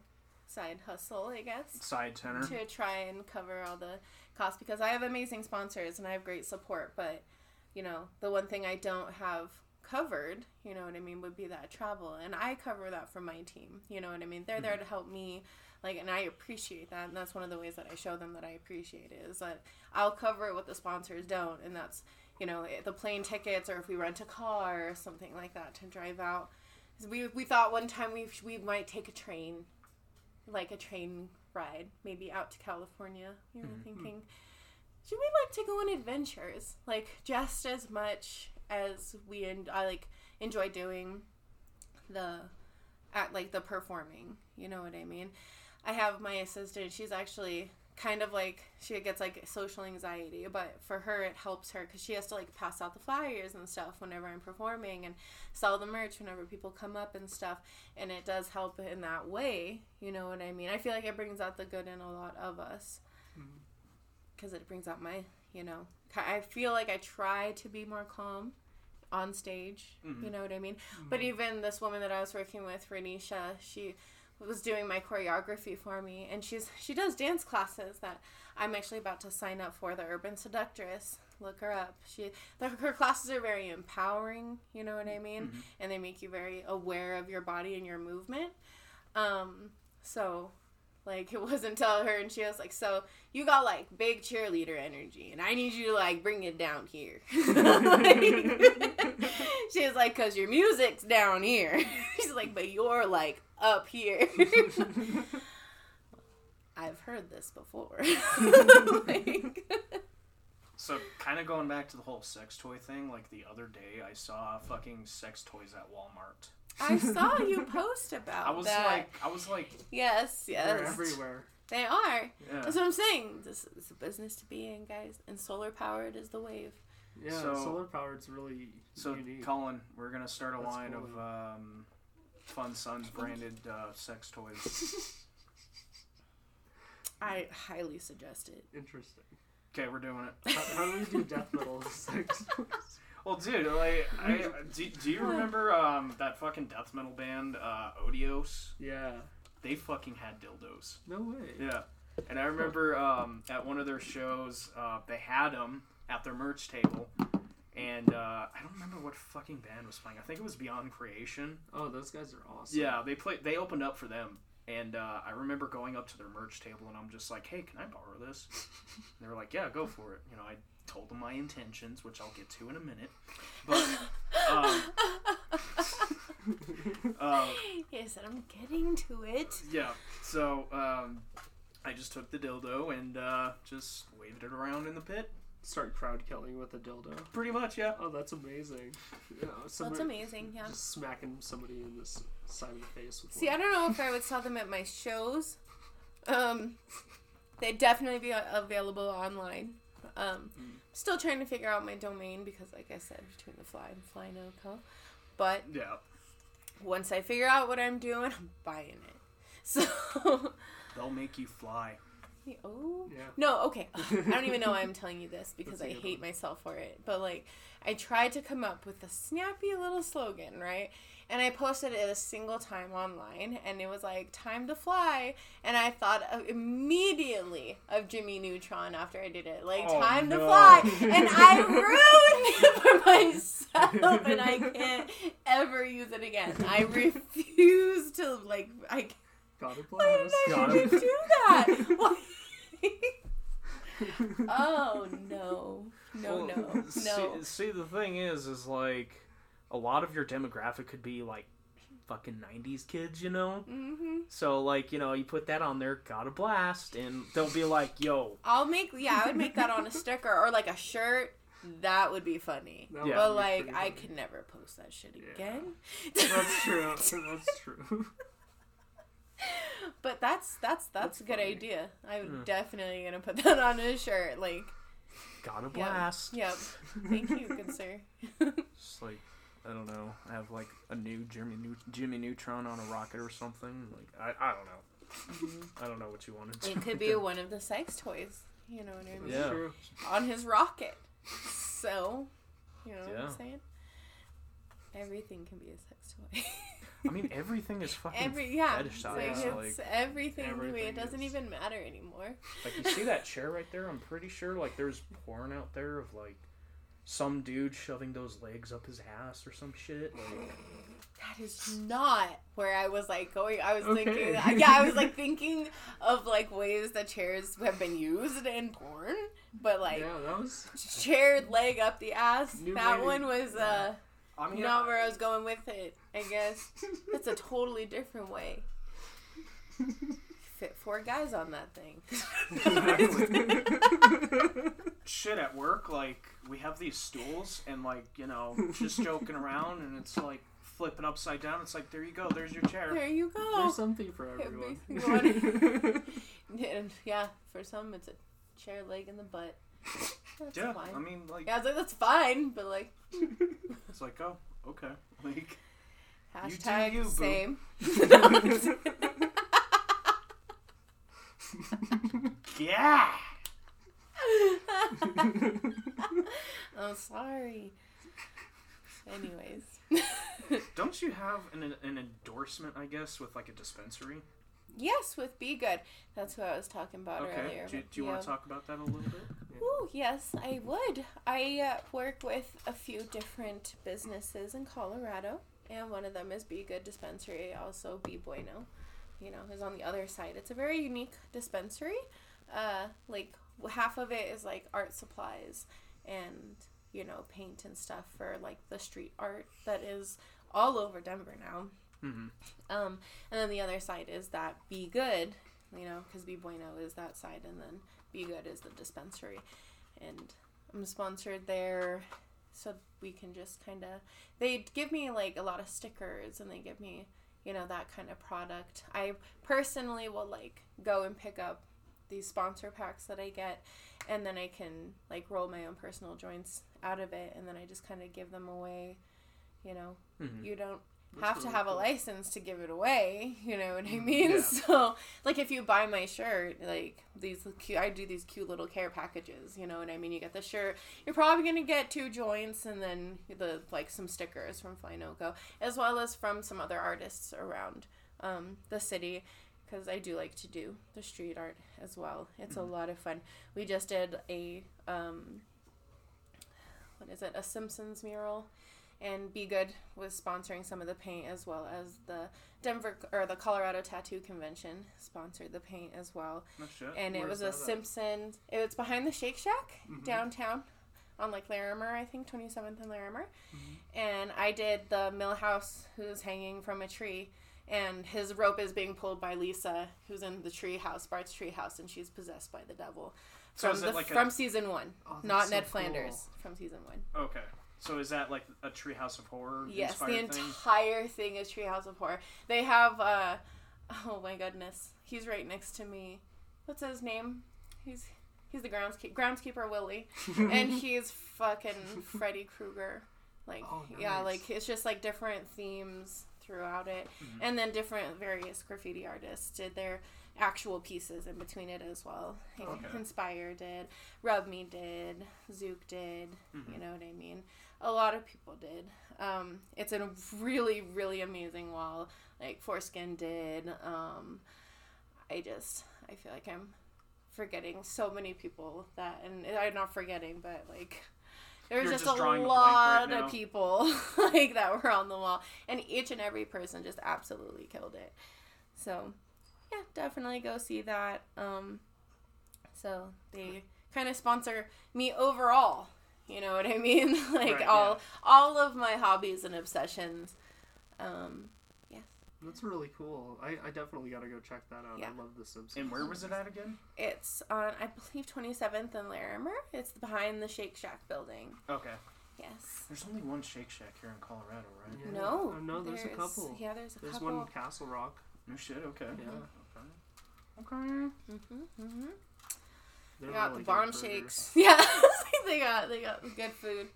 [SPEAKER 4] side hustle, I guess
[SPEAKER 1] Side tenor.
[SPEAKER 4] to try and cover all the costs because I have amazing sponsors and I have great support. But you know, the one thing I don't have covered, you know what I mean, would be that travel, and I cover that for my team. You know what I mean? They're there mm-hmm. to help me. Like, and I appreciate that, and that's one of the ways that I show them that I appreciate it is that I'll cover what the sponsors don't, and that's you know eh, the plane tickets or if we rent a car or something like that to drive out. We, we thought one time we we might take a train like a train ride, maybe out to California. You know, mm-hmm. thinking, should we like to go on adventures, like just as much as we and I like enjoy doing the at like the performing. You know what I mean? I have my assistant. She's actually kind of like she gets like social anxiety, but for her it helps her because she has to like pass out the flyers and stuff whenever I'm performing and sell the merch whenever people come up and stuff and it does help in that way you know what i mean? I feel like it brings out the good in a lot of us mm-hmm. because it brings out my you know i feel like i try to be more calm on stage you mm-hmm. know what i mean? But mm-hmm. even this woman that i was working with renisha she was doing my choreography for me. And she's she does dance classes that i'm actually about to sign up for the urban seductress. Look her up. She the, her classes are very empowering you know what i mean? And they make you very aware of your body and your movement. Um so like it *laughs* wasn't until her and she was like so you got like big cheerleader energy and i need you to like bring it down here. *laughs* *laughs* She was like because your music's down here she's like but you're like up here *laughs* i've heard this before *laughs* Like-
[SPEAKER 1] So, kind of going back to the whole sex toy thing, like the other day, I saw fucking sex toys at Walmart.
[SPEAKER 4] I saw *laughs* you post about
[SPEAKER 1] I was
[SPEAKER 4] that.
[SPEAKER 1] like, I was like,
[SPEAKER 4] yes, yes,
[SPEAKER 2] They're everywhere.
[SPEAKER 4] they are.
[SPEAKER 1] yeah.
[SPEAKER 4] That's what I'm saying. This is a business to be in, guys. And solar powered is the wave.
[SPEAKER 2] Yeah,
[SPEAKER 1] So-
[SPEAKER 2] solar powered's really
[SPEAKER 1] So,
[SPEAKER 2] unique.
[SPEAKER 1] Colin, we're gonna start a
[SPEAKER 2] That's
[SPEAKER 1] line
[SPEAKER 2] cool.
[SPEAKER 1] of um, Fun Sons branded uh, sex toys. *laughs*
[SPEAKER 4] I highly suggest it.
[SPEAKER 2] Interesting.
[SPEAKER 1] Okay, we're doing it.
[SPEAKER 2] How, how do we do death metal sex? Toys? *laughs*
[SPEAKER 1] Well, dude, like, I, do, do you remember um, that fucking death metal band, uh, Odios?
[SPEAKER 2] yeah.
[SPEAKER 1] They fucking had dildos.
[SPEAKER 2] No way.
[SPEAKER 1] Yeah. And I remember um, at one of their shows, uh, they had them at their merch table. And uh, I don't remember what fucking band was playing. I think it was Beyond Creation.
[SPEAKER 2] Oh, those guys are awesome.
[SPEAKER 1] Yeah, they played. They opened up for them, and uh, I remember going up to their merch table, and I'm just like, "Hey, can I borrow this?" And *laughs* they were like, "Yeah, go for it." You know, I told them my intentions, which I'll get to in a minute. But um, um,
[SPEAKER 4] He said, I'm getting to it.
[SPEAKER 1] yeah, so um, I just took the dildo and uh, just waved it around in the pit.
[SPEAKER 2] Start crowd killing with a dildo.
[SPEAKER 1] Pretty much, yeah.
[SPEAKER 2] Oh, that's amazing. *laughs* Yeah,
[SPEAKER 4] That's
[SPEAKER 2] somebody-
[SPEAKER 4] amazing, yeah.
[SPEAKER 2] Just smacking somebody in the side of the face with
[SPEAKER 4] See,
[SPEAKER 2] one.
[SPEAKER 4] I don't know if I would sell them at my shows. Um, they'd definitely be available online. Um, still trying to figure out my domain because, like I said, between the fly and fly no co. But
[SPEAKER 1] Yeah.
[SPEAKER 4] once I figure out what I'm doing, I'm buying it. *laughs* So,
[SPEAKER 1] They'll make you fly.
[SPEAKER 4] Oh
[SPEAKER 2] Yeah.
[SPEAKER 4] no, okay. *laughs* I don't even know why I'm telling you this because
[SPEAKER 2] I
[SPEAKER 4] I
[SPEAKER 2] a good
[SPEAKER 4] hate myself for it. But like, I tried to come up with a snappy little slogan, right? And I posted it a single time online, and it was like "Time to fly," and I thought of, immediately of Jimmy Neutron after I did it, like
[SPEAKER 1] Oh,
[SPEAKER 4] "Time to fly," and *laughs* I ruined it for myself, and I can't ever use it again. I refuse to like. I
[SPEAKER 2] Gotta
[SPEAKER 4] why
[SPEAKER 2] blast.
[SPEAKER 4] did I even do *laughs* that? Why? *laughs* oh no, no,
[SPEAKER 1] Well,
[SPEAKER 4] no, *laughs*
[SPEAKER 1] see-
[SPEAKER 4] no.
[SPEAKER 1] See, the thing is, is like a lot of your demographic could be like fucking '90s kids, you know.
[SPEAKER 4] hmm
[SPEAKER 1] So like, you know, you put that on there, got a blast, and they'll be like, "Yo,
[SPEAKER 4] I'll make yeah, I would make that on a sticker or like a shirt. That would be funny.
[SPEAKER 2] That
[SPEAKER 1] Yeah.
[SPEAKER 4] But
[SPEAKER 2] be
[SPEAKER 4] like,
[SPEAKER 2] pretty
[SPEAKER 4] I
[SPEAKER 2] funny.
[SPEAKER 4] could never post that shit
[SPEAKER 2] Yeah.
[SPEAKER 4] again.
[SPEAKER 2] That's true. *laughs* That's true. *laughs*
[SPEAKER 4] But that's that's that's,
[SPEAKER 2] That's
[SPEAKER 4] a good
[SPEAKER 2] funny.
[SPEAKER 4] idea. I'm
[SPEAKER 1] Hmm.
[SPEAKER 4] definitely gonna put *laughs* that on a shirt. Like,
[SPEAKER 1] got a blast."
[SPEAKER 4] yep. Thank you, good *laughs* sir.
[SPEAKER 1] Just like I don't know, I have like a new Jimmy New- Jimmy Neutron on a rocket or something. Like I, I don't know. I don't know what you wanted.
[SPEAKER 4] It could be one of the sex toys. You know what I mean?
[SPEAKER 1] Yeah.
[SPEAKER 4] On his rocket. So, you know what I'm saying? Everything can be a sex toy. *laughs*
[SPEAKER 1] I mean, everything is fucking
[SPEAKER 4] Every yeah,
[SPEAKER 1] fetish
[SPEAKER 4] it's like,
[SPEAKER 1] Like,
[SPEAKER 4] it's everything. to me.
[SPEAKER 2] Everything
[SPEAKER 4] It doesn't
[SPEAKER 2] is.
[SPEAKER 4] even matter anymore.
[SPEAKER 1] like you see that *laughs* chair right there? I'm pretty sure like there's porn out there of like some dude shoving those legs up his ass or some shit. Like,
[SPEAKER 4] That is not where I was like going. I was
[SPEAKER 2] Okay.
[SPEAKER 4] thinking, yeah, I was like thinking of like ways that chairs have been used in porn, but like
[SPEAKER 2] yeah, that was.
[SPEAKER 4] chair leg up the ass.
[SPEAKER 2] New
[SPEAKER 4] that
[SPEAKER 2] way
[SPEAKER 4] one was uh
[SPEAKER 1] I mean,
[SPEAKER 4] not where I was going with it. I guess it's a totally different way. Fit four guys on that thing. *laughs*
[SPEAKER 1] shit at work, like we have these stools and like you know just joking around, and it's like flipping upside down. It's like there you go, there's your chair.
[SPEAKER 4] there you go.
[SPEAKER 2] There's something for everyone.
[SPEAKER 4] Everyone. *laughs* *laughs* And yeah, for some it's a chair leg in the butt. That's
[SPEAKER 1] Yeah,
[SPEAKER 4] fine.
[SPEAKER 1] I mean like
[SPEAKER 4] yeah, I was like, that's fine, but like *laughs*
[SPEAKER 1] it's like oh okay, like You
[SPEAKER 4] hashtag
[SPEAKER 1] you, boo.
[SPEAKER 4] same. *laughs* *laughs*
[SPEAKER 1] yeah.
[SPEAKER 4] I'm oh, sorry. Anyways.
[SPEAKER 1] Don't you have an an endorsement? I guess with like a dispensary.
[SPEAKER 4] Yes, with Be Good. That's what I was talking about
[SPEAKER 1] Okay.
[SPEAKER 4] earlier.
[SPEAKER 1] Do, do you
[SPEAKER 4] the,
[SPEAKER 1] want to talk about that a little bit?
[SPEAKER 4] Ooh, yes, I would. I uh, work with a few different businesses in Colorado, and one of them is Be Good Dispensary, also Be Bueno. You know, is on the other side. It's a very unique dispensary. Uh, like half of it is like art supplies and you know paint and stuff for like the street art that is all over Denver now.
[SPEAKER 1] Mm-hmm.
[SPEAKER 4] Um, and then the other side is that Be Good, you know, because Be Bueno is that side, and then Be Good is the dispensary. And I'm sponsored there, so we can just kind of. They give me like a lot of stickers, and they give me, you know, that kind of product. I personally will like go and pick up these sponsor packs that I get, and then I can like roll my own personal joints out of it, and then I just kind of give them away. You know,
[SPEAKER 1] Mm-hmm.
[SPEAKER 4] you don't
[SPEAKER 2] That's
[SPEAKER 4] have to
[SPEAKER 2] really
[SPEAKER 4] have a license to give it away. *laughs* You know what I mean?
[SPEAKER 1] Yeah.
[SPEAKER 4] So, like, if you buy my shirt, like these cute, I do these cute little care packages. You know what I mean? You get the shirt. You're probably gonna get two joints and then the like some stickers from Fly Noco, as well as from some other artists around um, the city. Because I do like to do the street art as well. It's a lot of fun. We just did a um, what is it? A Simpsons mural and Be Good was sponsoring some of the paint as well as the Denver or the Colorado Tattoo Convention sponsored the paint as well.
[SPEAKER 1] No shit.
[SPEAKER 4] And it was a
[SPEAKER 2] Simpson. at?
[SPEAKER 4] It was behind the Shake Shack
[SPEAKER 2] Mhm.
[SPEAKER 4] downtown on like Larimer, I think 27th and Larimer. And I did the Milhouse who's hanging from a tree. And his rope is being pulled by Lisa, who's in the tree house, Bart's tree house, and she's possessed by the devil.
[SPEAKER 1] So
[SPEAKER 4] From the,
[SPEAKER 1] like a-
[SPEAKER 4] from season one,
[SPEAKER 2] Oh,
[SPEAKER 4] not
[SPEAKER 2] so
[SPEAKER 4] Ned
[SPEAKER 2] cool.
[SPEAKER 4] Flanders from season one.
[SPEAKER 1] Okay. So is that like a Treehouse of Horror
[SPEAKER 4] Yes, the
[SPEAKER 1] inspired thing?
[SPEAKER 4] entire thing is Treehouse of Horror. They have, uh, *laughs* oh my goodness, he's right next to me. What's his name? He's He's the groundskeeper, groundskeeper Willie, *laughs* and he's fucking Freddy Krueger. Like
[SPEAKER 2] Oh,
[SPEAKER 4] yeah, like it's just like different themes throughout it, and then different various graffiti artists did their actual pieces in between it as well. Like,
[SPEAKER 1] Okay.
[SPEAKER 4] Inspire did, Rub Me did, Zook did.
[SPEAKER 1] Mhm.
[SPEAKER 4] You know what I mean? A lot of people did. Um, it's a really, really amazing wall. Like Foreskin did. Um, I just, I feel like I'm forgetting so many people that, and I'm not forgetting, but like. There's just,
[SPEAKER 1] just
[SPEAKER 4] a
[SPEAKER 1] a right
[SPEAKER 4] lot of people *laughs* like that were on the wall, and each and every person just absolutely killed it. So, yeah, definitely go see that. Um, so they kind of sponsor me overall. You know what I mean? *laughs* like
[SPEAKER 1] Right,
[SPEAKER 4] all
[SPEAKER 1] yeah.
[SPEAKER 4] all of my hobbies and obsessions. Um,
[SPEAKER 2] That's really cool. I, I definitely got to go check that out.
[SPEAKER 4] Yeah.
[SPEAKER 2] I love The Simpsons.
[SPEAKER 1] And where was it at again?
[SPEAKER 4] it's on I believe 27th and Larimer. It's behind the Shake Shack building.
[SPEAKER 1] Okay.
[SPEAKER 4] Yes.
[SPEAKER 1] There's only one Shake Shack here in Colorado, right?
[SPEAKER 2] Yeah.
[SPEAKER 4] No.
[SPEAKER 2] Oh, no, there's a couple.
[SPEAKER 4] Yeah, there's a
[SPEAKER 2] There's
[SPEAKER 4] couple.
[SPEAKER 2] one in Castle Rock.
[SPEAKER 1] No shit. Okay.
[SPEAKER 2] Yeah.
[SPEAKER 1] Okay. Okay.
[SPEAKER 4] Mhm. Mhm.
[SPEAKER 2] They're
[SPEAKER 4] They got
[SPEAKER 2] really
[SPEAKER 4] the
[SPEAKER 2] good
[SPEAKER 4] barn
[SPEAKER 2] burgers.
[SPEAKER 4] shakes. *laughs* Yeah. *laughs* they got they got good food.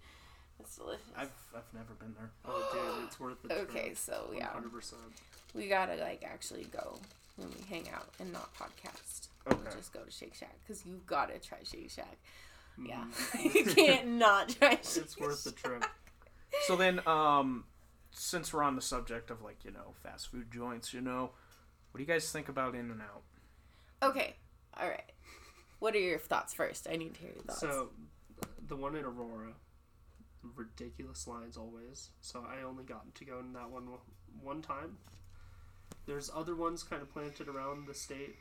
[SPEAKER 4] It's delicious.
[SPEAKER 1] I've I've never been there. *gasps*
[SPEAKER 2] Oh, dude, it's worth the trip.
[SPEAKER 4] okay,
[SPEAKER 2] trip.
[SPEAKER 4] so yeah,
[SPEAKER 2] 100%.
[SPEAKER 4] we gotta like actually go when we hang out and not podcast.
[SPEAKER 1] Okay.
[SPEAKER 4] We'll just go to Shake Shack because you gotta try Shake Shack. Yeah,
[SPEAKER 2] Mhm. *laughs* *laughs*
[SPEAKER 4] you can't not try. Shake
[SPEAKER 2] It's worth the trip.
[SPEAKER 1] So then, um, since we're on the subject of like you know fast food joints, you know, what do you guys think about In and Out?
[SPEAKER 4] Okay, all right. What are your thoughts first? I need to hear your thoughts.
[SPEAKER 2] So, the one in Aurora, ridiculous lines always. So I only got to go in that one one time. There's other ones kind of planted around the state.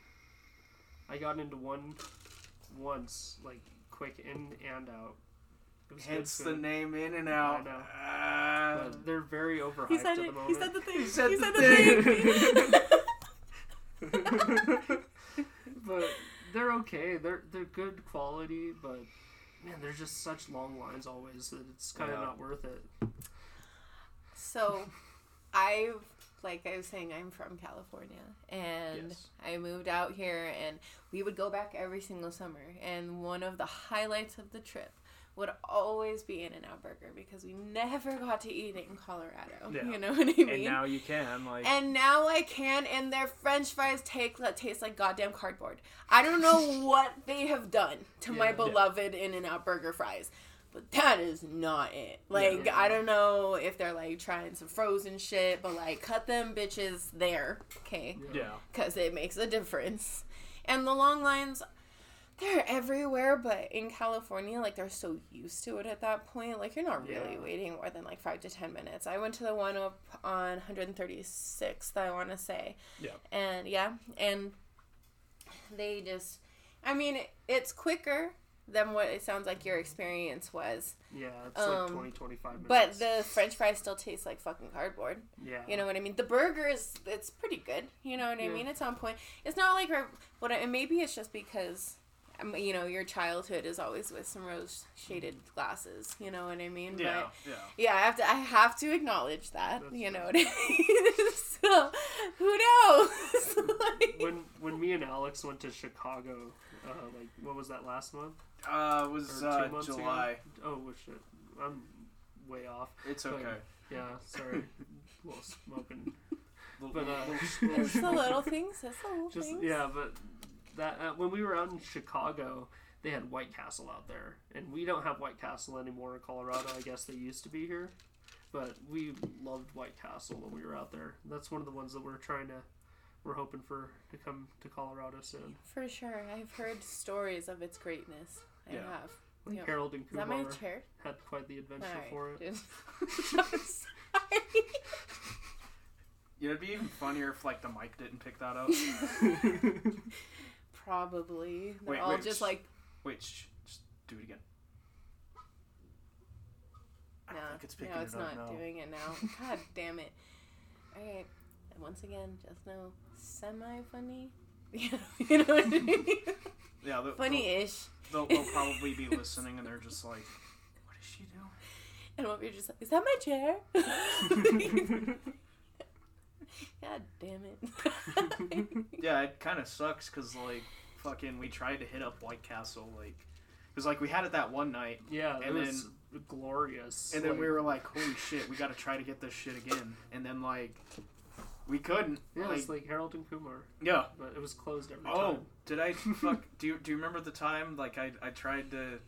[SPEAKER 2] I got into one once, like quick in and out. It was
[SPEAKER 1] Hence the name In and Out.
[SPEAKER 2] I know.
[SPEAKER 1] Ah.
[SPEAKER 2] But they're very overhyped
[SPEAKER 4] he said
[SPEAKER 2] at
[SPEAKER 4] it.
[SPEAKER 2] the moment.
[SPEAKER 4] He said the thing.
[SPEAKER 1] He said
[SPEAKER 4] he
[SPEAKER 1] the
[SPEAKER 4] said the thing. *laughs*
[SPEAKER 2] but they're okay. They're they're good quality, but man, there's just such long lines always that it's kind of
[SPEAKER 1] Yeah.
[SPEAKER 2] not worth it.
[SPEAKER 4] So, *laughs* I've like I was saying, I'm from California, and
[SPEAKER 1] Yes.
[SPEAKER 4] I moved out here, and we would go back every single summer. And one of the highlights of the trip would always be In and Out Burger because we never got to eat it in Colorado. *laughs*
[SPEAKER 1] Yeah.
[SPEAKER 4] You know what I mean?
[SPEAKER 1] and now you can like.
[SPEAKER 4] And now I can, and their French fries take that taste like goddamn cardboard. I don't know *laughs* what they have done to my
[SPEAKER 2] Yeah.
[SPEAKER 4] beloved In and Out Burger fries, but that is not it. Like
[SPEAKER 2] Yeah.
[SPEAKER 4] I don't know if they're like trying some frozen shit, but like cut them bitches there, okay?
[SPEAKER 1] yeah.
[SPEAKER 4] Because it makes a difference. And the long lines, they're everywhere, but in California, like they're so used to it at that point. Like you're not really
[SPEAKER 2] Yeah.
[SPEAKER 4] waiting more than like five to ten minutes. I went to the one up on 136th, I want to say.
[SPEAKER 1] Yeah.
[SPEAKER 4] And yeah, and they just, I mean, it, it's quicker than what it sounds like your experience was.
[SPEAKER 2] Yeah, it's like
[SPEAKER 4] Um,
[SPEAKER 2] 20, 25 minutes.
[SPEAKER 4] But the French fries still taste like fucking cardboard.
[SPEAKER 2] yeah,
[SPEAKER 4] You know what I mean? The burger is it's pretty good. You know what I mean? It's on point. It's not like our what. And maybe it's just because. Um, you know, your childhood is always with some rose shaded glasses. You know what I mean?
[SPEAKER 1] Yeah.
[SPEAKER 4] But
[SPEAKER 1] Yeah.
[SPEAKER 4] yeah, I have to. I have to acknowledge that.
[SPEAKER 2] That's
[SPEAKER 4] you know
[SPEAKER 2] fair.
[SPEAKER 4] what I mean? *laughs* so, who knows? *laughs* Like-
[SPEAKER 2] when when me and Alex went to Chicago, uh, like what was that last month
[SPEAKER 1] Uh, it was
[SPEAKER 2] or
[SPEAKER 1] uh,
[SPEAKER 2] two months
[SPEAKER 1] July.
[SPEAKER 2] ago? Oh well, shit, I'm way off.
[SPEAKER 1] It's
[SPEAKER 2] But-
[SPEAKER 1] okay.
[SPEAKER 2] Yeah, sorry, a little smoking.
[SPEAKER 1] Little-
[SPEAKER 2] But uh, *laughs*
[SPEAKER 4] it's the little things. It's the little
[SPEAKER 2] just
[SPEAKER 4] things.
[SPEAKER 2] yeah, but that uh, when we were out in Chicago, they had White Castle out there, and we don't have White Castle anymore in Colorado. I guess they used to be here, but we loved White Castle when we were out there. That's one of the ones that we're trying to. We're hoping for to come to Colorado soon.
[SPEAKER 4] For sure. I've heard stories of its greatness. I
[SPEAKER 1] Yeah.
[SPEAKER 4] have.
[SPEAKER 2] Like
[SPEAKER 4] Yeah.
[SPEAKER 2] Harold and
[SPEAKER 4] Is my
[SPEAKER 2] Kumar
[SPEAKER 4] chair?
[SPEAKER 2] had quite the adventure
[SPEAKER 4] Alright,
[SPEAKER 2] for it.
[SPEAKER 4] dude. *laughs* *laughs* I'm sorry.
[SPEAKER 1] Yeah, it'd be even funnier if like the mic didn't pick that up. *laughs*
[SPEAKER 4] Probably. They're
[SPEAKER 1] Wait,
[SPEAKER 4] all
[SPEAKER 1] wait,
[SPEAKER 4] just
[SPEAKER 1] sh-
[SPEAKER 4] like,
[SPEAKER 1] Wait, shh, just do it again.
[SPEAKER 4] No,
[SPEAKER 1] it's picking
[SPEAKER 4] no, it's
[SPEAKER 1] it
[SPEAKER 4] not
[SPEAKER 1] now.
[SPEAKER 4] doing it now. *laughs* God damn it. Alright. And once again, just *laughs* know semi funny. you know what I mean?
[SPEAKER 1] Yeah,
[SPEAKER 4] Funny ish.
[SPEAKER 1] They'll, they'll, probably be listening and they're just like, "What is she doing?"
[SPEAKER 4] And what you're just like, is that my chair? *laughs* God damn it.
[SPEAKER 1] Yeah, it kind of sucks because like, fucking we tried to hit up White Castle like because like we had it that one night
[SPEAKER 2] Yeah, it
[SPEAKER 1] And
[SPEAKER 2] was glorious.
[SPEAKER 1] and then we were like holy shit we got to try to get this shit again and then like we couldn't
[SPEAKER 2] yeah,
[SPEAKER 1] like,
[SPEAKER 2] it's like Harold and Kumar,
[SPEAKER 1] yeah
[SPEAKER 2] but it was closed every
[SPEAKER 1] oh
[SPEAKER 2] time.
[SPEAKER 1] Oh, did I *laughs* fuck do you do you remember the time like I I tried to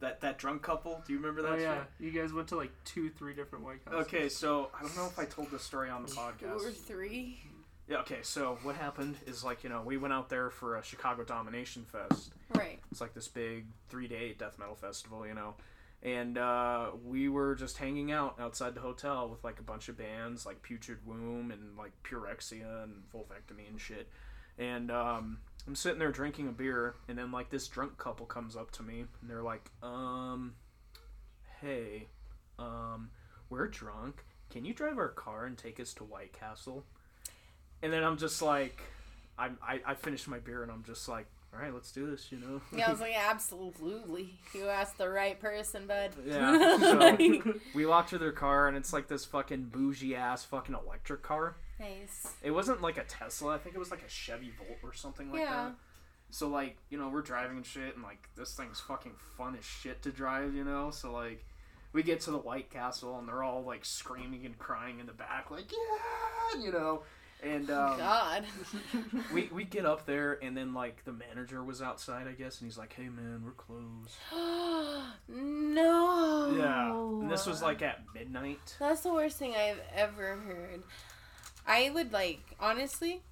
[SPEAKER 1] that that drunk couple do you remember that
[SPEAKER 2] Oh yeah,
[SPEAKER 1] shit?
[SPEAKER 2] you guys went to like two, three different White Houses.
[SPEAKER 1] Okay, so I don't know if I told this story on the podcast.
[SPEAKER 4] Two or
[SPEAKER 1] podcast.
[SPEAKER 4] three.
[SPEAKER 1] Yeah, okay, so what happened is like, you know, we went out there for a Chicago Domination Fest.
[SPEAKER 4] Right.
[SPEAKER 1] It's like this big three day death metal festival, you know. And uh, we were just hanging out outside the hotel with like a bunch of bands like Putrid Womb and like Pyrexia and Vulvectomy and shit. And um, I'm sitting there drinking a beer, and then like this drunk couple comes up to me, and they're like, um, hey, um, we're drunk. Can you drive our car and take us to White Castle? And then I'm just like, I'm, I, I finished my beer, and I'm just like, all right, let's do this, you know?
[SPEAKER 4] Yeah, I was *laughs* like, absolutely. You asked the right person, bud.
[SPEAKER 1] Yeah, *laughs* so- We walked to their car, and it's like this fucking bougie ass fucking electric car.
[SPEAKER 4] nice.
[SPEAKER 1] It wasn't like a Tesla. I think it was like a Chevy Volt or something like
[SPEAKER 4] Yeah.
[SPEAKER 1] that. So like, you know, we're driving and shit, and like this thing's fucking fun as shit to drive, you know. So like, we get to the White Castle, and they're all like screaming and crying in the back, like yeah, you know. And um,
[SPEAKER 4] God.
[SPEAKER 1] we *laughs* we get up there, and then like the manager was outside, I guess, and he's like, "Hey man, we're closed." *gasps*
[SPEAKER 4] no.
[SPEAKER 1] Yeah, and this was like at midnight.
[SPEAKER 4] That's the worst thing I've ever heard. I would like honestly,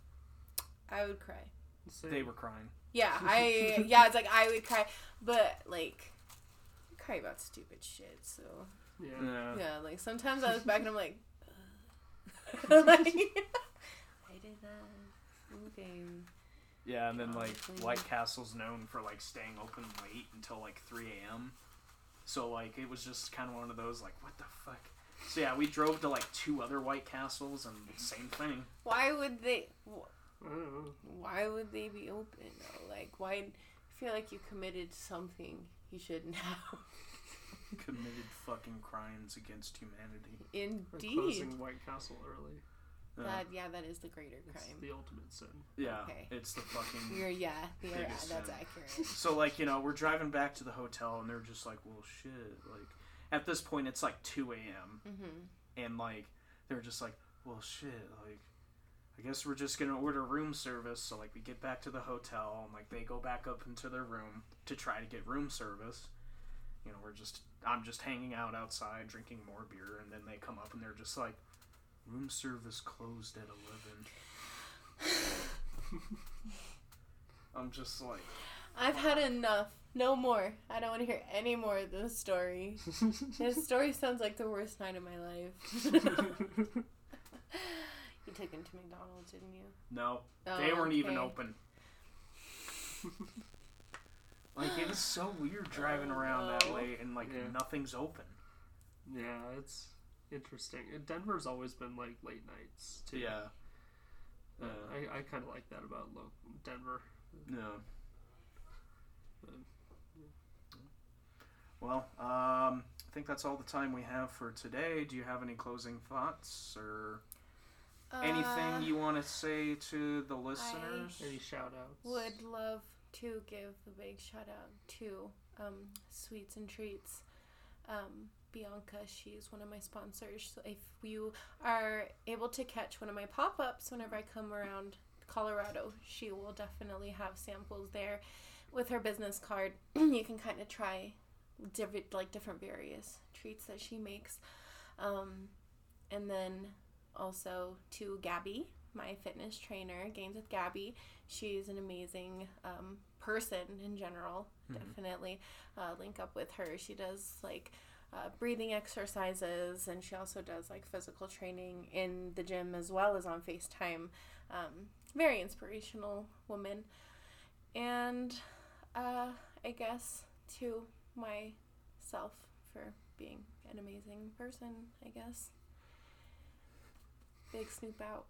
[SPEAKER 4] I would cry.
[SPEAKER 2] Same.
[SPEAKER 1] They were crying.
[SPEAKER 4] Yeah, I *laughs* yeah, it's like I would cry, but like I cry about stupid shit. So
[SPEAKER 2] Yeah.
[SPEAKER 1] Yeah.
[SPEAKER 4] yeah, like sometimes I look back and I'm like, *laughs* like I did that. Okay.
[SPEAKER 1] Yeah, and then like
[SPEAKER 4] Honestly.
[SPEAKER 1] White Castle's known for like staying open late until like 3 a.m. So like it was just kind of one of those like what the fuck. So yeah, we drove to like two other White Castles and same thing.
[SPEAKER 4] Why would they? wh-
[SPEAKER 2] I don't know.
[SPEAKER 4] Why would they be open though? Like why? I feel like you committed something you shouldn't *laughs* have.
[SPEAKER 1] Committed fucking crimes against humanity.
[SPEAKER 2] We're
[SPEAKER 4] Indeed.
[SPEAKER 2] closing White Castle early.
[SPEAKER 1] Uh,
[SPEAKER 4] That yeah, that is the greater
[SPEAKER 2] It's
[SPEAKER 4] crime.
[SPEAKER 2] the ultimate sin.
[SPEAKER 1] yeah,
[SPEAKER 4] okay.
[SPEAKER 1] it's the fucking. *laughs*
[SPEAKER 4] You're yeah, yeah,
[SPEAKER 1] Biggest
[SPEAKER 4] that's
[SPEAKER 1] sin.
[SPEAKER 4] accurate. *laughs*
[SPEAKER 1] So like you know we're driving back to the hotel and they're just like well shit like at this point it's like 2 a.m.
[SPEAKER 4] hmm
[SPEAKER 1] and like they're just like well shit like i guess we're just gonna order room service so like we get back to the hotel and like they go back up into their room to try to get room service you know we're just i'm just hanging out outside drinking more beer and then they come up and they're just like room service closed at 11 *laughs* i'm just like
[SPEAKER 4] I've had enough. No more. I don't want to hear any more of this story. This *laughs* story sounds like the worst night of my life. *laughs* you took him to McDonald's, didn't you?
[SPEAKER 1] no
[SPEAKER 4] Oh,
[SPEAKER 1] they weren't even open like it was so weird driving
[SPEAKER 4] Oh,
[SPEAKER 1] around that
[SPEAKER 4] oh.
[SPEAKER 1] way and like
[SPEAKER 2] Yeah.
[SPEAKER 1] nothing's open
[SPEAKER 2] yeah, it's interesting. And Denver's always been like late nights too.
[SPEAKER 1] yeah
[SPEAKER 2] Uh,
[SPEAKER 1] Yeah.
[SPEAKER 2] I, I kind of like that about lo- Denver.
[SPEAKER 1] No.
[SPEAKER 2] Um,
[SPEAKER 1] Well, um, I think that's all the time we have for today. Do you have any closing thoughts or
[SPEAKER 4] Uh,
[SPEAKER 1] anything you want to say to the listeners?
[SPEAKER 2] Any shout outs?
[SPEAKER 4] would love to give a big shout out to um, Sweets and Treats. Um, Bianca, she's one of my sponsors. So if you are able to catch one of my pop ups whenever I come around Colorado, she will definitely have samples there with her business card. *clears throat* you can kind of try different, like different various treats that she makes. Um, and then also to Gabby, my fitness trainer, Gains with Gabby. She's an amazing um, person in general.
[SPEAKER 1] Mhm.
[SPEAKER 4] Definitely uh, link up with her. She does like uh, breathing exercises and she also does like physical training in the gym as well as on FaceTime. Um, very inspirational woman. And uh, I guess to myself for being an amazing person, I guess. Big Snoop out.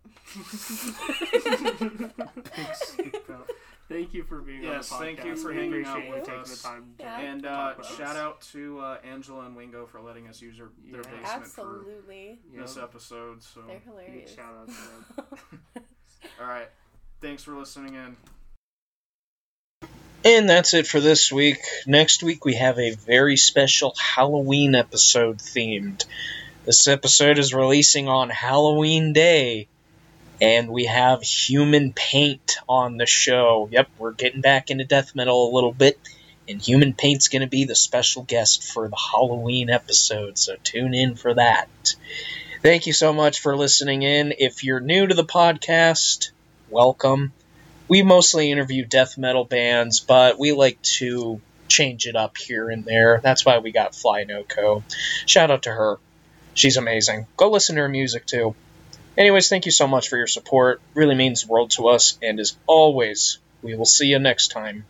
[SPEAKER 2] Thank you for being
[SPEAKER 1] Yes,
[SPEAKER 2] on the podcast.
[SPEAKER 1] thank you for
[SPEAKER 2] We
[SPEAKER 1] hanging out
[SPEAKER 2] appreciate you
[SPEAKER 1] with
[SPEAKER 2] taking
[SPEAKER 1] us.
[SPEAKER 2] the time to
[SPEAKER 4] Yeah.
[SPEAKER 1] And
[SPEAKER 2] talk
[SPEAKER 1] uh,
[SPEAKER 2] with us.
[SPEAKER 1] shout out to uh, Angela and Wingo for letting us use their, their
[SPEAKER 2] Yeah.
[SPEAKER 1] basement
[SPEAKER 4] Absolutely.
[SPEAKER 1] for this episode. So,
[SPEAKER 4] They're
[SPEAKER 2] Big
[SPEAKER 4] hilarious.
[SPEAKER 2] shout out to them. *laughs*
[SPEAKER 1] all right. Thanks for listening in.
[SPEAKER 3] And that's it for this week. Next week, we have a very special Halloween episode themed. This episode is releasing on Halloween Day, and we have Human Paint on the show. Yep, we're getting back into death metal a little bit, and Human Paint's going to be the special guest for the Halloween episode, so tune in for that. Thank you so much for listening in. If you're new to the podcast, welcome. We mostly interview death metal bands, but we like to change it up here and there. That's why we got Fly Noco. Shout out to her. She's amazing. Go listen to her music too. Anyways, thank you so much for your support. Really means the world to us. And as always, we will see you next time.